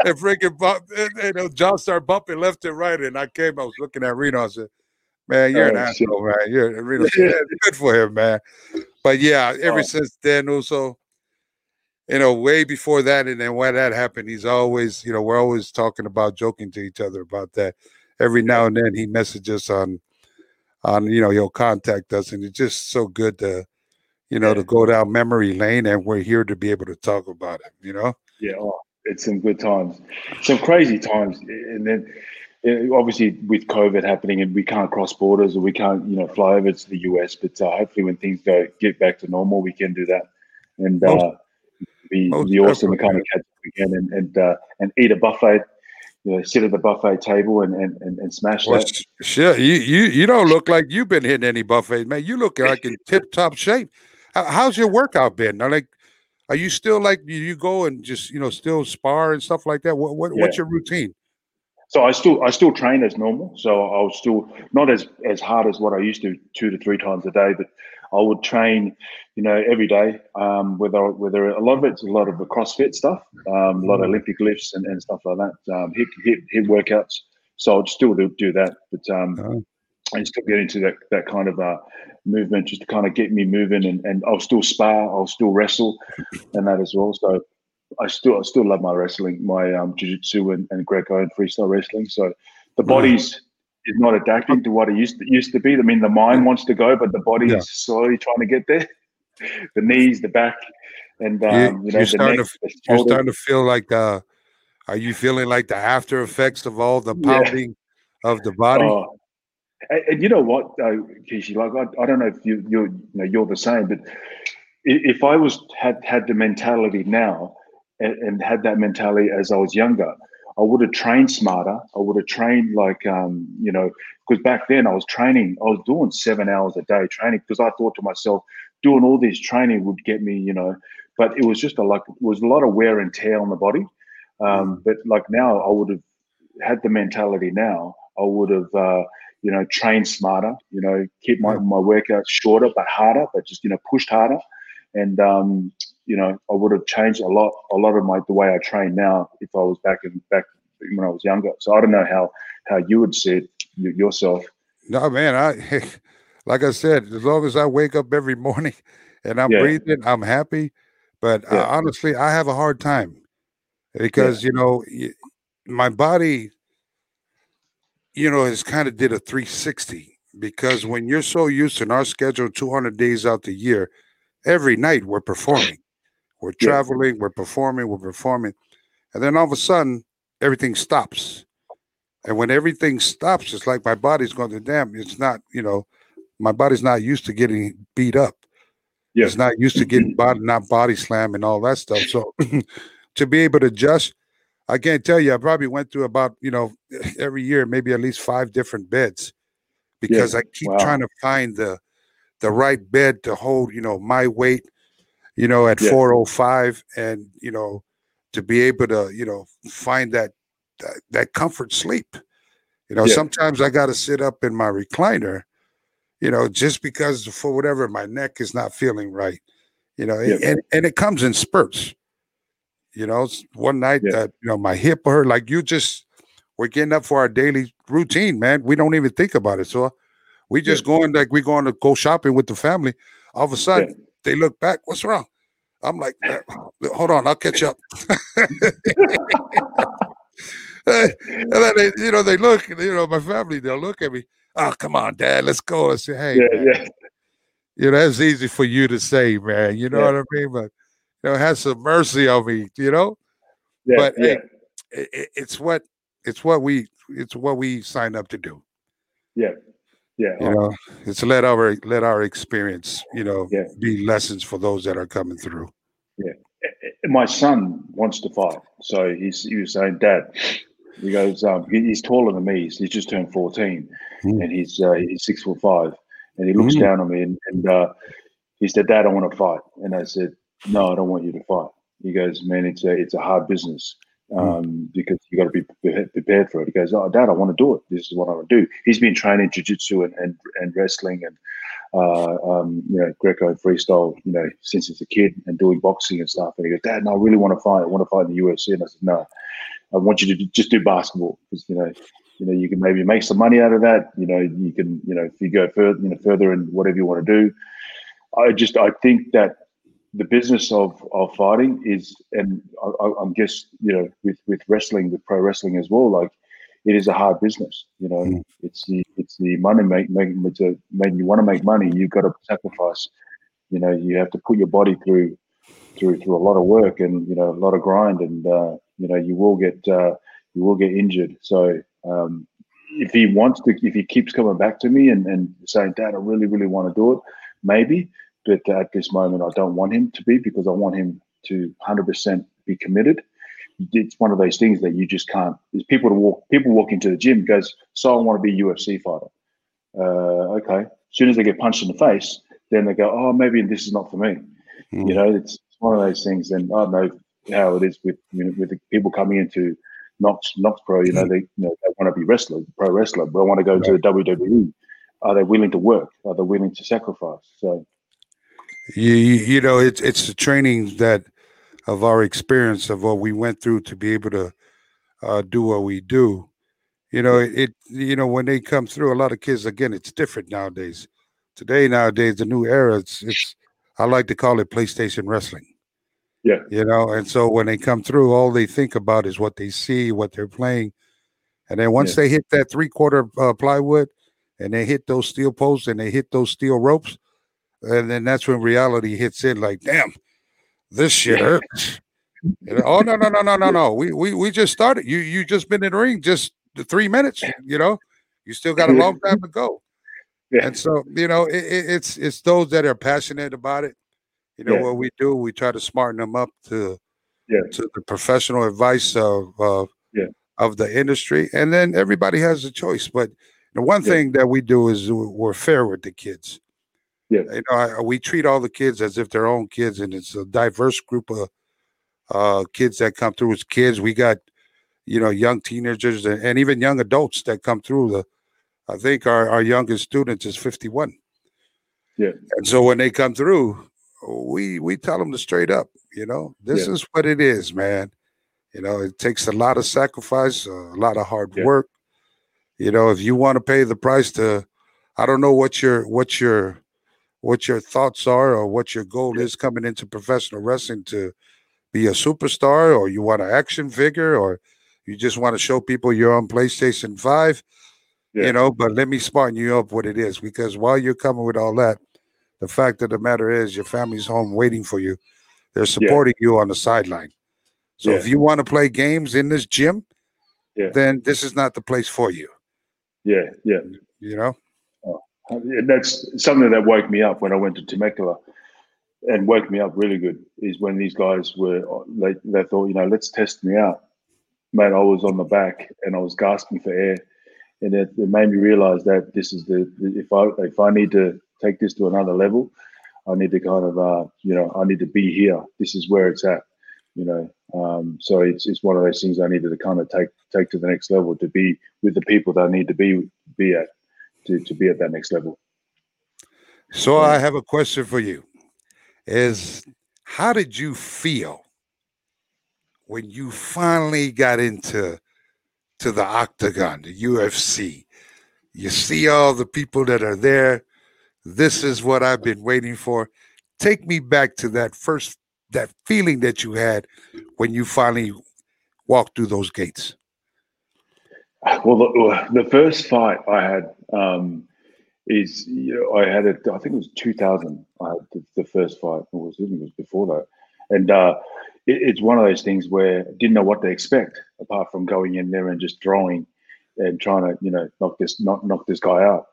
And freaking bump, and, and, John started bumping left and right, and I came. I was looking at Reno. I said, "Man, you're an Oh, shit. asshole, man. You're Reno. said, "Yeah, good for him, man." But yeah, ever Oh. since then, also, you know, way before that, and then when that happened, he's always, you know, we're always talking about, joking to each other about that. Every now and then, he messages on, on, you know, he'll contact us, and it's just so good to, you know, to go down memory lane, and we're here to be able to talk about it. You know. Yeah, oh, it's some good times, some crazy times, and then uh, obviously with COVID happening, and we can't cross borders, or we can't, you know, fly over to the US. But uh, hopefully, when things go get back to normal, we can do that, and uh, be, be awesome to kind of catch up again and and, uh, and eat a buffet you know, sit at the buffet table and and, and, and smash well, that. Sure, you, you you don't look like you've been hitting any buffets, man. You look like in tip top shape. How's your workout been? Now, like, are you still like you go and just you know still spar and stuff like that? What, what yeah. what's your routine? So I still I still train as normal. So I was still not as as hard as what I used to two to three times a day, but I would train, you know, every day. Um, whether whether a lot of it's a lot of the CrossFit stuff, um, a lot of mm. Olympic lifts and, and stuff like that. Um, hit hit HIIT workouts. So I'd still do, do that, but um, oh. and still get into that that kind of uh, movement just to kind of get me moving. And, and I'll still spar, I'll still wrestle, and that as well. So I still I still love my wrestling, my um, jiu-jitsu and, and Greco and freestyle wrestling. So the body's is not adapting to what it used to, used to be. I mean, the mind wants to go, but the body yeah. is slowly trying to get there. the knees, the back, and um, you, know, you're, starting neck, to, you're starting to feel like the. Are you feeling like the after effects of all the pounding yeah. of the body? Uh, and, and, you know what, uh, Kishi, like I, I don't know if you you're you know you're the same, but if I was had had the mentality now and, and had that mentality as I was younger, I would have trained smarter. I would have trained like, um, you know, because back then I was training, I was doing seven hours a day training because I thought to myself, doing all this training would get me, you know, but it was just a like, it was a lot of wear and tear on the body. Um, mm. but like now, I would have had the mentality now, I would have, uh, you know, trained smarter, you know, keep my, my workouts shorter but harder, but just, you know, pushed harder. And, um, you know, I would have changed a lot, a lot of my the way I train now if I was back in back when I was younger. So I don't know how how you would see it yourself. No, man, I like I said, as long as I wake up every morning and I'm yeah. breathing, I'm happy. But uh, yeah. uh, honestly, I have a hard time because yeah. you know my body, you know, has kind of did a 360 because when you're so used to our schedule 200 days out the year, every night we're performing. We're traveling, we're performing, we're performing. And then all of a sudden, everything stops. And when everything stops, it's like my body's going to damn, it's not, you know, my body's not used to getting beat up. Yeah. It's not used to getting body, not body slam and all that stuff. So to be able to adjust, I can't tell you, I probably went through about, you know, every year, maybe at least five different beds because yeah. I keep wow. trying to find the the right bed to hold, you know, my weight you know, at yeah. 405 and, you know, to be able to, you know, find that that, that comfort sleep. You know, yeah. sometimes I got to sit up in my recliner, you know, just because for whatever my neck is not feeling right. You know, yeah. and and it comes in spurts. You know, one night that you know my hip hurt, like you just we're getting up for our daily routine, man. We don't even think about it. So we just going like we going to go shopping with the family. All of a sudden, they look back. What's wrong? I'm like, uh, hold on, I'll catch up. and then they, you know, they look, you know, my family, they'll look at me. Oh, come on, Dad, let's go. I say, hey, yeah, yeah. you know, that's easy for you to say, man. You know yeah. what I mean? But you know, have some mercy on me, you know. Yeah, but. Hey, it, it's what it's what we it's what we signed up to do. Yeah, yeah. You know, it's let our let our experience, you know, yeah. be lessons for those that are coming through. Yeah. My son wants to fight. So he's he was saying, Dad, he goes, um, he's taller than me. He's, he's just turned 14 mm. and he's uh, he's six foot five. And he looks mm. down on me and, and uh, he said, Dad, I want to fight. And I said, No, I don't want you to fight. He goes, Man, it's a it's a hard business. Hmm. um, because you got to be prepared for it. He goes, "Oh, Dad, I want to do it. This is what I want to do." He's been training jiu-jitsu and, and, and wrestling and uh, um, you know Greco freestyle, you know, since he's a kid and doing boxing and stuff. And he goes, "Dad, no, I really want to fight. I want to fight in the UFC." And I said, "No, I want you to just do basketball because you know." You know, you can maybe make some money out of that. You know, you can, you know, if you go further, you know, further in whatever you want to do. I just, I think that the business of, of fighting is, and I, am guess you know with with wrestling, with pro wrestling as well, like it is a hard business. You know, mm. it's the it's the money make make it's a, when you want to make money, you've got to sacrifice, you know you have to put your body through through through a lot of work and you know a lot of grind, and uh, you know you will get uh, you will get injured. So um, if he wants to, if he keeps coming back to me and, and saying, "Dad, I really really want to do it," maybe. But at this moment, I don't want him to be because I want him to 100% be committed. It's one of those things that you just can't. There's people to walk. People walk into the gym goes, "So I want to be a UFC fighter." Uh, okay. As soon as they get punched in the face, then they go, "Oh, maybe this is not for me." Mm. You know, it's one of those things. And I don't know how it is with you know, with the people coming into KnokX KnokX Pro. You know, they you know they want to be wrestler, pro wrestler, but I want to go right. to the WWE. Are they willing to work? Are they willing to sacrifice? So, you you know, it's it's the training that of our experience of what we went through to be able to uh, do what we do. You know, it, it you know when they come through, a lot of kids again, it's different nowadays. Today, nowadays, the new era, it's it's I like to call it PlayStation wrestling. Yeah. You know, and so when they come through, all they think about is what they see, what they're playing. And then once yeah. they hit that three quarter uh, plywood and they hit those steel posts and they hit those steel ropes, and then that's when reality hits in like, damn, this shit hurts. oh no, no, no, no, no, no. We we we just started. You you just been in the ring just the three minutes, you know. You still got a long time to go. Yeah. And so, you know, it, it's it's those that are passionate about it you know yeah. what we do? We try to smarten them up to yeah. to the professional advice of uh, yeah. of the industry, and then everybody has a choice. But the one thing that we do is we're fair with the kids. Yeah, you know, I, we treat all the kids as if they're own kids, and it's a diverse group of uh, kids that come through as kids. We got you know young teenagers and, and even young adults that come through. The I think our our youngest student is fifty one. Yeah, and so when they come through, we we tell them to straight up, you know, this yeah. is what it is, man. You know, it takes a lot of sacrifice, a lot of hard yeah. work. You know, if you want to pay the price to, I don't know what your what your what your thoughts are or what your goal is coming into professional wrestling to be a superstar, or you want an action figure, or you just want to show people you're on PlayStation Five. You know, but let me smarten you up what it is because while you're coming with all that, the fact of the matter is, your family's home waiting for you. They're supporting yeah. you on the sideline. So yeah. if you want to play games in this gym, yeah. then this is not the place for you. Yeah, yeah. You know? That's something that woke me up when I went to Temecula and woke me up really good is when these guys were, they, they thought, you know, let's test me out. Mate, I was on the back and I was gasping for air. And it, it made me realize that this is the, if I, if I need to take this to another level, I need to kind of, uh, you know, I need to be here. This is where it's at, you know. Um, so it's, it's one of those things I needed to kind of take take to the next level to be with the people that I need to be be at to, to be at that next level. So I have a question for you. Is how did you feel when you finally got into to the octagon, the UFC? You see all the people that are there this is what I've been waiting for. Take me back to that first that feeling that you had when you finally walked through those gates. Well, the, the first fight I had um, is you know, I had it. I think it was 2000. I had the, the first fight. Or was it? It was before that, and uh, it, it's one of those things where I didn't know what to expect apart from going in there and just throwing and trying to you know knock this knock knock this guy out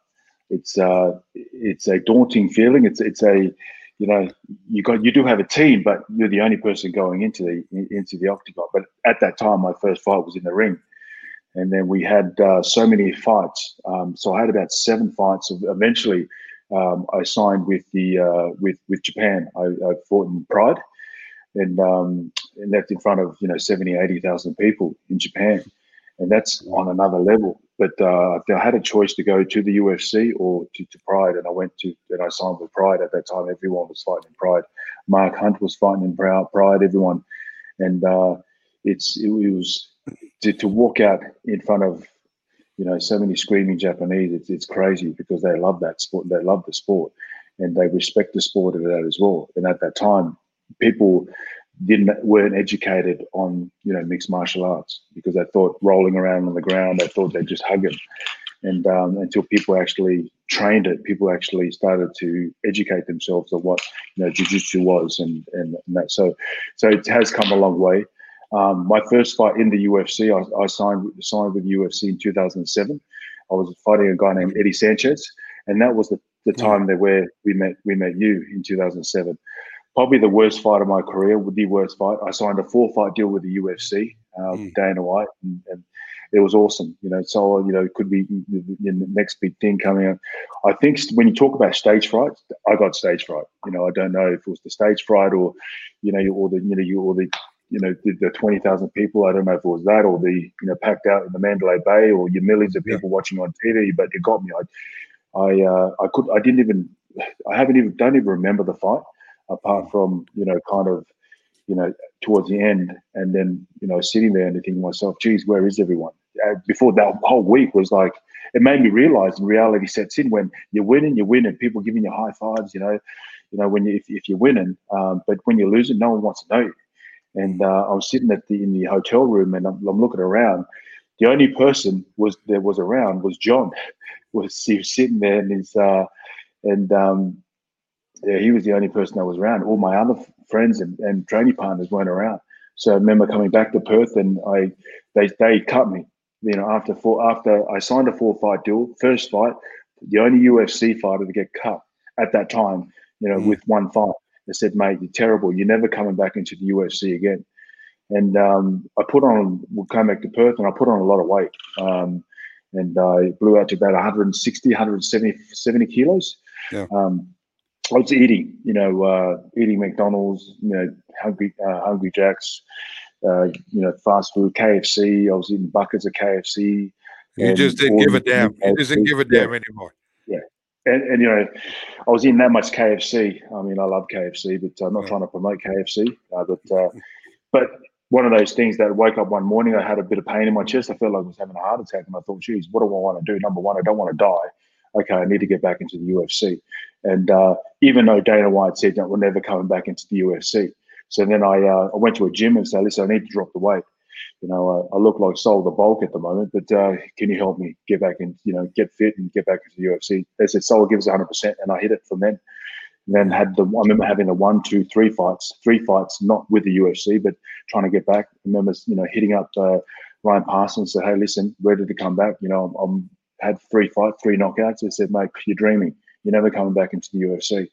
it's uh, it's a daunting feeling. It's it's a you know you got you do have a team, but you're the only person going into the into the octagon. But at that time, my first fight was in the ring, and then we had uh, so many fights. Um, so I had about seven fights. Eventually, um, I signed with the uh, with with Japan. I, I fought in Pride, and um, and that's in front of you know 70, 80,000 people in Japan, and that's on another level. But uh, I had a choice to go to the UFC or to, to Pride, and I went to and I signed with Pride at that time. Everyone was fighting in Pride. Mark Hunt was fighting in Pride. Everyone, and uh, it's it was to, to walk out in front of you know so many screaming Japanese. It's it's crazy because they love that sport. They love the sport, and they respect the sport of that as well. And at that time, people didn't weren't educated on you know mixed martial arts because they thought rolling around on the ground they thought they'd just hug it. and um, until people actually trained it, people actually started to educate themselves of what you know jiu-jitsu was and, and that. So, so it has come a long way. Um, my first fight in the UFC, I, I signed signed with UFC in 2007. I was fighting a guy named Eddie Sanchez, and that was the, the time that where we met we met you in 2007. Probably the worst fight of my career, the worst fight. I signed a four fight deal with the UFC, uh, mm. Dana White, and, and it was awesome. You know, so you know, it could be the next big thing coming up. I think when you talk about stage fright, I got stage fright. You know, I don't know if it was the stage fright or, you know, or the you know you or the you know the, the twenty thousand people. I don't know if it was that or the you know packed out in the Mandalay Bay or your millions of people yeah. watching on TV. But it got me. I I uh, I could I didn't even I haven't even don't even remember the fight apart from you know kind of you know, towards the end, and then you know, sitting there and thinking to myself, "Geez, where is everyone?" Uh, before that whole week was like, it made me realize, and reality sets in when you're winning, you're winning. People giving you high fives, you know, you know when you if, if you're winning, um, but when you're losing, no one wants to know you. And uh, I'm sitting at the in the hotel room, and I'm, I'm looking around. The only person was that was around was John. Was he was sitting there and his uh, and um, yeah, he was the only person that was around. All my other friends and, and training partners weren't around. So I remember coming back to Perth and I they they cut me. You know, after four after I signed a four fight deal, first fight, the only UFC fighter to get cut at that time, you know, mm. with one fight. They said, mate, you're terrible. You're never coming back into the UFC again. And um, I put on, we came back to Perth and I put on a lot of weight. Um, and I blew out to about 160, 170 70 kilos. Yeah. Um, I was eating, you know, uh, eating McDonald's, you know, hungry, uh, Hungry Jack's, uh, you know, fast food, KFC. I was eating buckets of KFC. You just didn't give a damn. You just didn't give a damn anymore. And, and you know, I was in that much KFC. I mean, I love KFC, but I'm not yeah. trying to promote KFC. Uh, but uh, but one of those things that woke up one morning, I had a bit of pain in my chest. I felt like I was having a heart attack, and I thought, geez, what do I want to do? Number one, I don't want to die okay, I need to get back into the UFC. And uh, even though Dana White said that we're never coming back into the UFC, so then I uh, I went to a gym and said, listen, I need to drop the weight. You know, uh, I look like Soa the bulk at the moment, but uh, can you help me get back and, You know, get fit and get back into the UFC. They said Soa gives 100, percent and I hit it from then. And then had the I remember having the one, two, three fights, three fights, not with the UFC, but trying to get back. I remember, you know, hitting up uh, Ryan Parsons and said, "Hey, listen, ready to come back? You know, I'm, I'm had three fights, three knockouts. They said, mate, you're dreaming. You're never coming back into the UFC.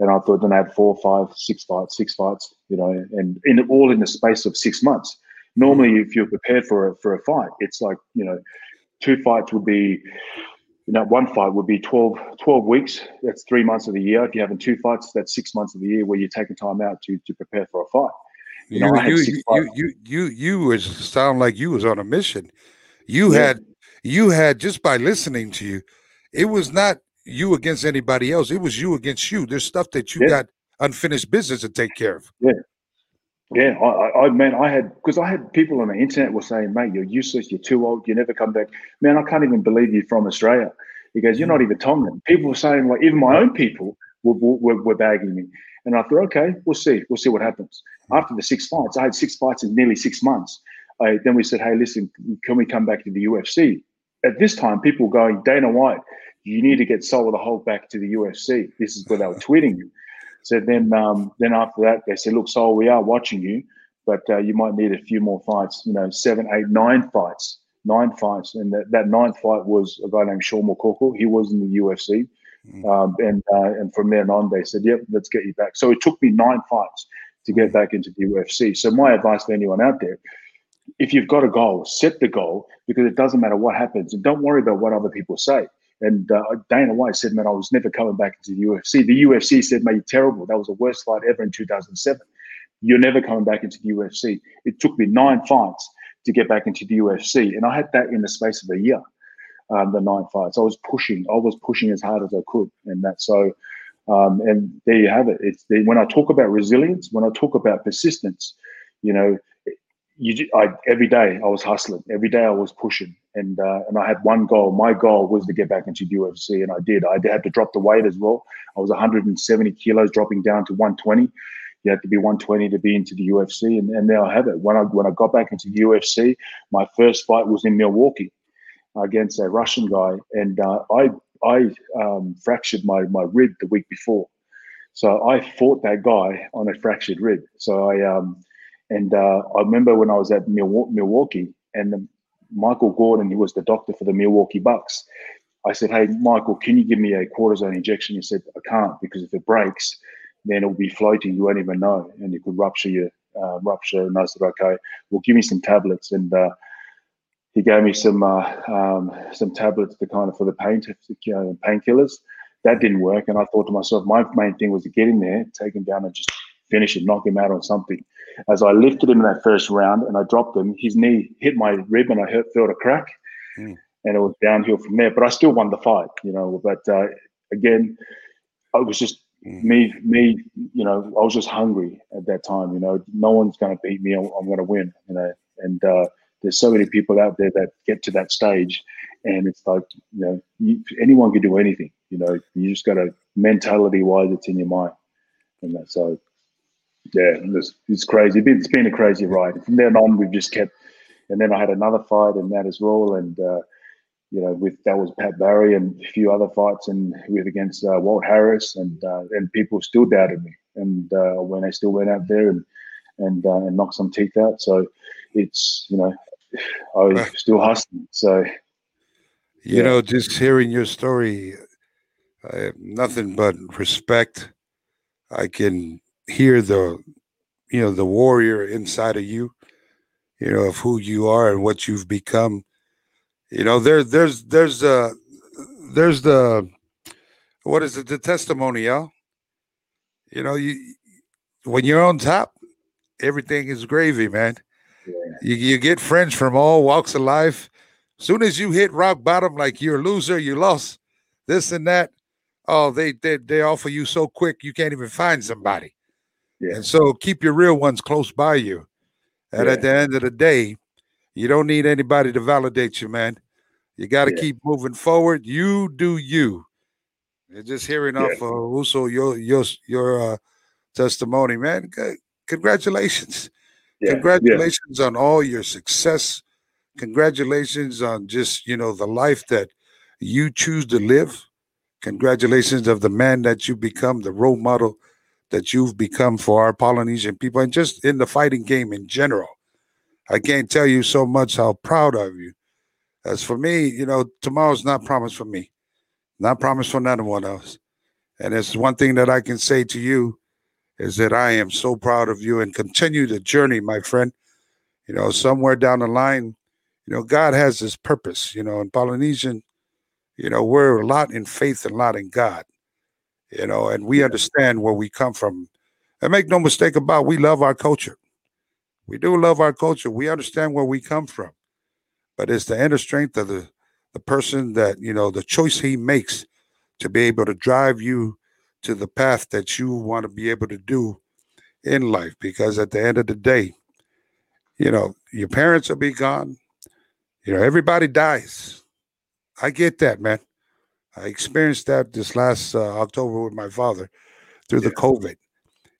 And I thought then I had four, five, six fights, six fights, you know, and in all in the space of six months. Normally, if you're prepared for a for a fight, it's like, you know, two fights would be, you know, one fight would be 12, 12 weeks. That's three months of the year. If you're having two fights, that's six months of the year where you're taking time out to to prepare for a fight. You, you know, you, you, you, you, you, you was sound like you was on a mission. You yeah. had you had just by listening to you, it was not you against anybody else. It was you against you. There's stuff that you yeah. got unfinished business to take care of. Yeah. Yeah, I, I man, I had because I had people on the internet were saying, "Mate, you're useless. You're too old. You never come back." Man, I can't even believe you're from Australia. He goes, "You're not even Tongan." People were saying, like, even my own people were, were, were bagging me, and I thought, okay, we'll see, we'll see what happens. Hmm. After the six fights, I had six fights in nearly six months. I, then we said, "Hey, listen, can we come back to the UFC?" at this time, people going, Dana White, you need to get Soa Hulk back to the UFC. This is what they were tweeting you. So then, um, then after that, they said, look, Soa, we are watching you, but uh, you might need a few more fights. You know, seven, eight, nine fights, nine fights, and that, that ninth fight was a guy named Sean McCorkle. He was in the UFC, mm. um, and uh, and from then on, they said, yep, let's get you back. So it took me nine fights to get back into the UFC. So my advice to anyone out there if you've got a goal, set the goal because it doesn't matter what happens, and don't worry about what other people say. And uh, Dana White said, "Man, I was never coming back into the UFC." The UFC said, "Man, you're terrible. That was the worst fight ever in 2007. You're never coming back into the UFC." It took me nine fights to get back into the UFC, and I had that in the space of a year. Um, the nine fights, I was pushing. I was pushing as hard as I could, and that so. Um, and there you have it. It's the, when I talk about resilience, when I talk about persistence, you know, you, I, every day I was hustling. Every day I was pushing, and uh, and I had one goal. My goal was to get back into UFC, and I did. I had to drop the weight as well. I was 170 kilos, dropping down to 120. You had to be 120 to be into the UFC, and, and there I have it. When I when I got back into the UFC, my first fight was in Milwaukee against a Russian guy, and uh, I I um, fractured my my rib the week before, so I fought that guy on a fractured rib. So I um, and uh, I remember when I was at Milwaukee, and Michael Gordon, he was the doctor for the Milwaukee Bucks. I said, "Hey, Michael, can you give me a cortisone injection?" He said, "I can't because if it breaks, then it'll be floating. You won't even know, and it could rupture your uh, rupture." And I said, "Okay, well, give me some tablets." And uh, he gave me some uh, um, some tablets to kind of for the pain you know, painkillers. That didn't work, and I thought to myself, my main thing was to get in there, take him down, and just finish it, knock him out on something. As I lifted him in that first round and I dropped him, his knee hit my rib and I hurt, felt a crack. Mm. And it was downhill from there. But I still won the fight, you know. But uh, again, I was just mm. me, me, you know, I was just hungry at that time, you know. No one's going to beat me. I'm, I'm going to win, you know. And uh, there's so many people out there that get to that stage. And it's like, you know, you, anyone can do anything, you know. You just got to, mentality wise, it's in your mind. And that's so yeah, it's, it's crazy. It's been a crazy ride. From then on, we've just kept. And then I had another fight in that as well, and uh, you know, with that was Pat Barry and a few other fights, and with against uh, Walt Harris, and uh, and people still doubted me, and uh, when I still went out there and and uh, and knocked some teeth out. So it's you know, I was still hustling. So you yeah. know, just hearing your story, I have nothing but respect. I can hear the you know the warrior inside of you you know of who you are and what you've become. You know there there's there's uh there's the what is it? The testimony y'all you know you when you're on top everything is gravy man. Yeah. you, you get friends from all walks of life. Soon as you hit rock bottom like you're a loser you lost. This and that. Oh they they, they offer you so quick you can't even find somebody yeah. And so keep your real ones close by you. And yeah. at the end of the day, you don't need anybody to validate you, man. You got to yeah. keep moving forward. You do you. And just hearing off uh, Uso your your your uh, testimony, man. Congratulations. Congratulations on all your success. Congratulations on just, you know, the life that you choose to live. Congratulations of the man that you become, the role model that you've become for our Polynesian people and just in the fighting game in general. I can't tell you so much how proud of you. As for me, you know, tomorrow's not promised for me, not promised for none of one else. And it's one thing that I can say to you is that I am so proud of you and continue the journey, my friend. You know, somewhere down the line, you know, God has his purpose, you know, in Polynesian, you know, we're a lot in faith and a lot in God you know, and we understand where we come from. And make no mistake about, we love our culture. We do love our culture. We understand where we come from, but it's the inner strength of the the person that you know the choice he makes to be able to drive you to the path that you want to be able to do in life. Because at the end of the day, you know your parents will be gone. You know everybody dies. I get that, man. I experienced that this last uh, October with my father through yeah. the COVID.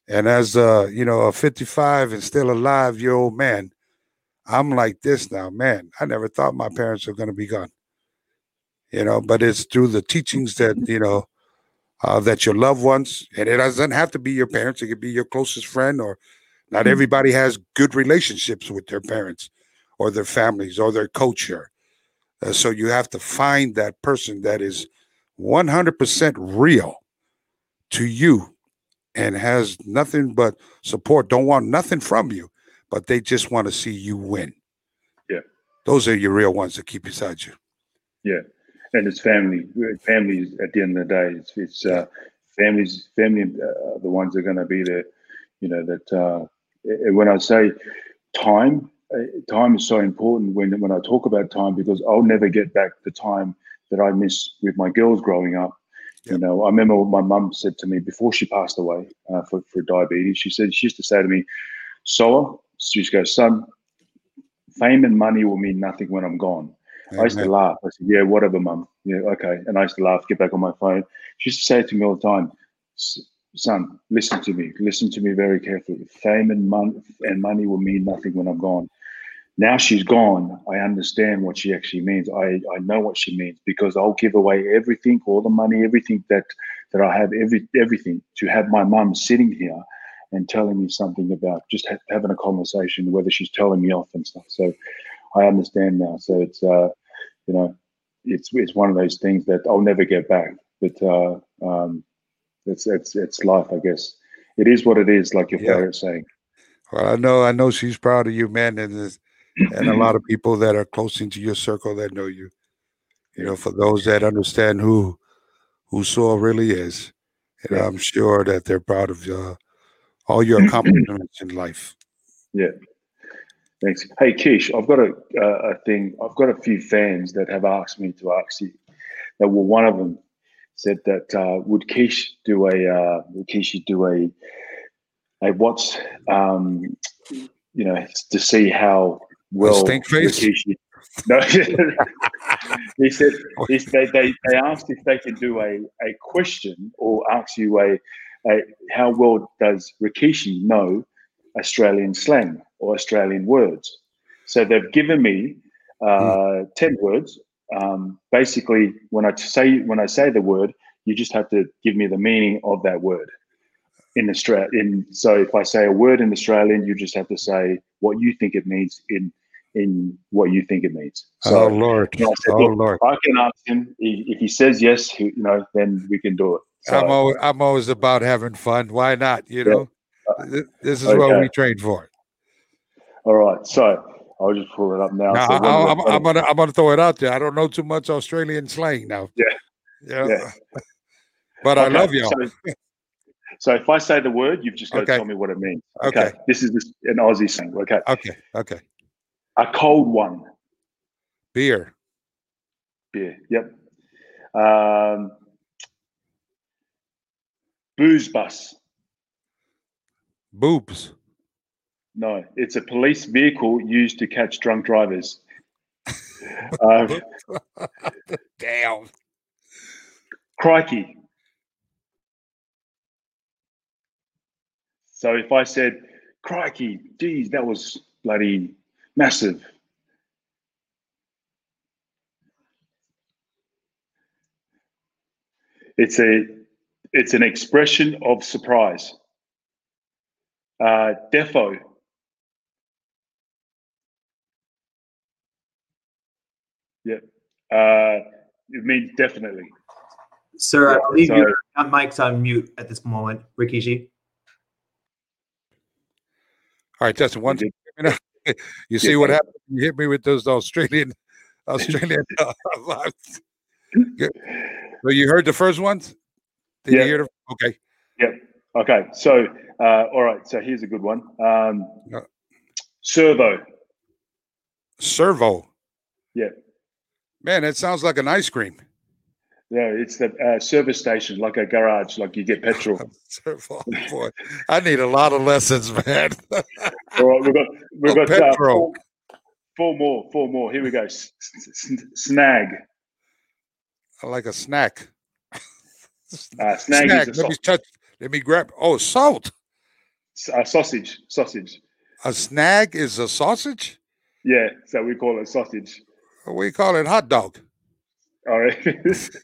And as uh, you know, a 55 and still alive year old man, I'm like this now, man. I never thought my parents were going to be gone. You know, but it's through the teachings that you know uh, that your loved ones, and it doesn't have to be your parents. It could be your closest friend, or not mm-hmm. everybody has good relationships with their parents, or their families, or their culture. Uh, so you have to find that person that is 100% real to you and has nothing but support, don't want nothing from you, but they just want to see you win. Yeah. Those are your real ones that keep beside you. Yeah. And it's family. Families at the end of the day, it's, it's uh, families, family uh, the ones that are going to be there. You know, that uh, when I say time, uh, time is so important when, when I talk about time because I'll never get back the time that I miss with my girls growing up. You know, I remember what my mum said to me before she passed away uh, for, for diabetes. She said, she used to say to me, Soa, she used to go, son, fame and money will mean nothing when I'm gone. Amen. I used to laugh. I said, yeah, whatever, mum. Yeah, okay. And I used to laugh, get back on my phone. She used to say to me all the time, son, listen to me. Listen to me very carefully. Fame and, mon- and money will mean nothing when I'm gone. Now she's gone. I understand what she actually means. I, I know what she means because I'll give away everything, all the money, everything that that I have, every everything to have my mum sitting here and telling me something about just ha- having a conversation, whether she's telling me off and stuff. So I understand now. So it's uh, you know, it's it's one of those things that I'll never get back. But uh, um, it's it's it's life, I guess. It is what it is, like your Yeah. father saying. Well, I know, I know she's proud of you, man, and and a lot of people that are close into your circle that know you. You know, for those that understand who who Soa really is, and Yeah. I'm sure that they're proud of uh, all your accomplishments in life. Yeah. Thanks. Hey, Kish, I've got a, uh, a thing. I've got a few fans that have asked me to ask you. That well, one of them said that uh, would Kish do a uh, would Kish do a a what's um, you know to see how well stink face? Rikishi- No, he said he, they, they they asked if they could do a, a question or ask you a, a how well does Rikishi know Australian slang or Australian words. So they've given me uh, ten words. Um, basically, when I say when I say the word, you just have to give me the meaning of that word in Australia. In so if I say a word in Australian, you just have to say what you think it means in in what you think it means. Oh, so oh Lord, you know, I said, oh Lord. I can ask him if he says yes. You know, then we can do it. So, I'm always, I'm always about having fun. Why not? You know, Th- this is what we train for. all right. So I'll just pull it up now. Now, So I'm, I'm, done- I'm gonna I'm gonna throw it out there. I don't know too much Australian slang now. Yeah. yeah, Yeah. but I love y'all. So, so if I say the word, you've just got Okay. to tell me what it means. Okay. This is this, an Aussie saying. Okay. Okay, okay. A cold one. Beer, Beer. Yep. Um, booze bus. boobs, No, it's a police vehicle used to catch drunk drivers. um, damn. crikey. So if I said, crikey, geez, that was bloody massive. It's a it's an expression of surprise. Uh, defo. Yep. Uh, it means definitely. Sir, Yeah, I believe so- your mic's on mute at this moment, Rikishi. All right, Justin. One, you see what happened? You hit me with those Australian, Australian. uh, so you heard the first ones? Did Yeah. you hear the? Okay. Yep. Okay, so uh, all right, so here's a good one. Um, servo. Servo. Yeah. Man, that sounds like an ice cream. Yeah, it's the uh, service station, like a garage, like you get petrol. Servo, boy. I need a lot of lessons, man. all right, we've got we've Oh, got uh, four, four more, four more. Here we go. S- s- s- snag. I like a snack. Uh, snag, a, Let me touch. Let me grab. Oh, salt. a sausage. Sausage. A snag is a sausage. Yeah, so we call it sausage. We call it hot dog. All right.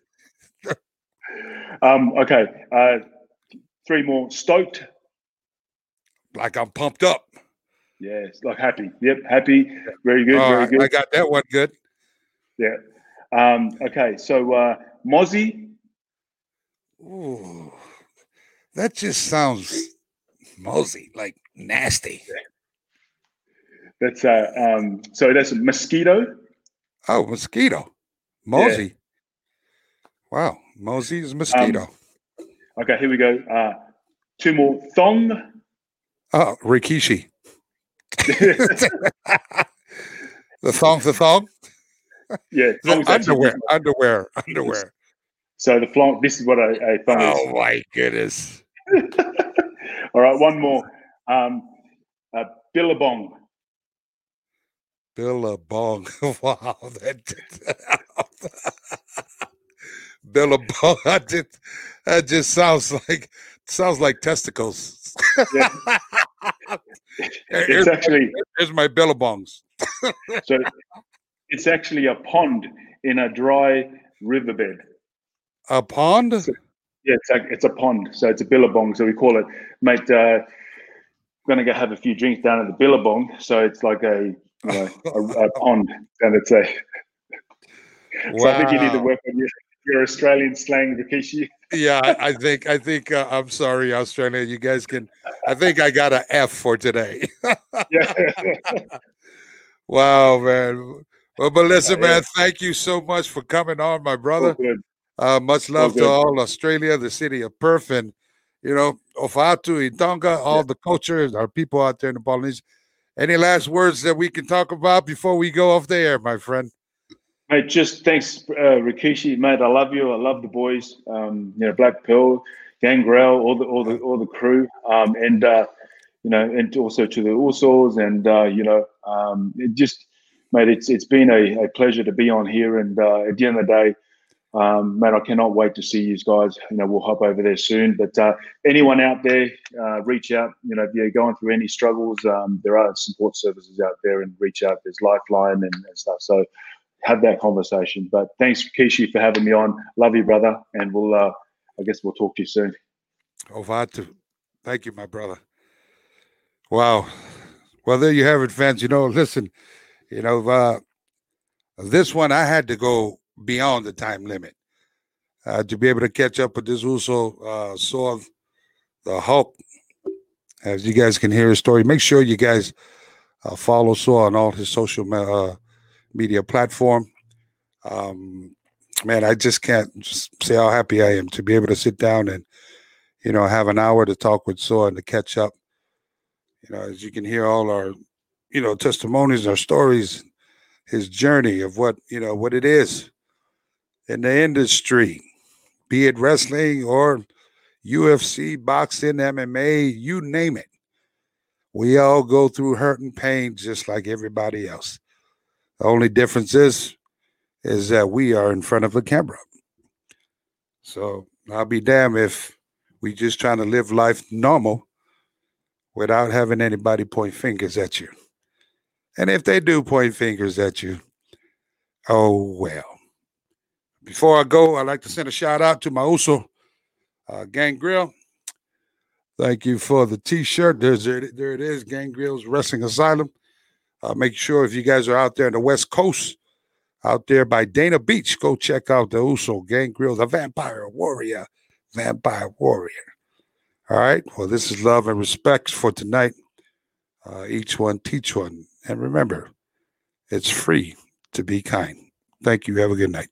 um, okay. Uh, three more. Stoked. Like I'm pumped up. Yes, like happy. Yep, happy. Very good. Very I, good. I got that one good. Yeah. Um, okay, so uh, Mozzie, Ooh, that just sounds mosey, like nasty. that's uh, um, so that's a mosquito. Oh, mosquito. Mosey. Wow. Mosey is mosquito. Okay, here we go. Uh, two more. Thong. oh, Rikishi. The thong, the thong. yeah, The thong's actually- underwear, underwear, underwear. So the flong. This is what a, a thong Oh is. my goodness. All right, one more. Um, uh, Billabong. Billabong. Wow. That Billabong. That just, that just sounds like sounds like testicles. Yeah. It's actually Here's my billabongs. so it's actually a pond in a dry riverbed. A pond? Yeah, it's like it's a pond. So it's a billabong. So we call it, mate. Uh, gonna go have a few drinks down at the billabong. So it's like a you know, a, a pond, and it's a. So I think you need to Wow. work on your, your Australian slang, Rikishi. Yeah, I, think I think uh, I'm sorry, Australia. You guys can. I think I got a F for today. Yeah. wow, man. Well, but listen, Yeah. man. Thank you so much for coming on, my brother. Uh, much love to all Australia, the city of Perth, and you know, Ofatu, Itonga, all the cultures, our people out there in the Polynesian. Any last words that we can talk about before we go off the air, my friend? Mate, just thanks, uh, Rikishi, mate. I love you. I love the boys. Um, you know, Black Pearl, Gangrel, all the all the all the crew, um, and uh, you know, and also to the Usos, and uh, you know, um, just, mate, it's it's been a, a pleasure to be on here. And uh, at the end of the day, um, mate, I cannot wait to see you guys. You know, we'll hop over there soon. But uh, anyone out there, uh, reach out. You know, if you're going through any struggles, um, there are support services out there, and reach out. There's Lifeline and, and stuff. So have that conversation. But thanks, Kishi, for having me on. Love you, brother, and we'll. Uh, I guess we'll talk to you soon. Ofatu. Thank you, my brother. Wow. Well, there you have it, fans. You know, listen, you know, uh, this one I had to go beyond the time limit uh, to be able to catch up with this also uh, Soa the Hulk. As you guys can hear his story, make sure you guys uh, follow Soa on all his social me- uh, media platform. Um, man, I just can't just say how happy I am to be able to sit down and you know have an hour to talk with Soa and to catch up. You know, as you can hear all our you know testimonies, our stories, his journey of what you know what it is in the industry, be it wrestling or UFC, boxing, MMA, you name it. We all go through hurt and pain just like everybody else. The only difference is is that we are in front of a camera. So I'll be damned if we just trying to live life normal without having anybody point fingers at you. And if they do point fingers at you, oh well. Before I go, I'd like to send a shout out to my Uso uh, Gangrel. Thank you for the T-shirt. There's there, there it is, Gangrel's Wrestling Asylum. Uh, make sure if you guys are out there in the West Coast, out there by Dana Beach, go check out the Uso Gangrel, the Vampire Warrior, Vampire Warrior. All right. Well, this is love and respect for tonight. Uh, each one teach one, and remember, it's free to be kind. Thank you. Have a good night.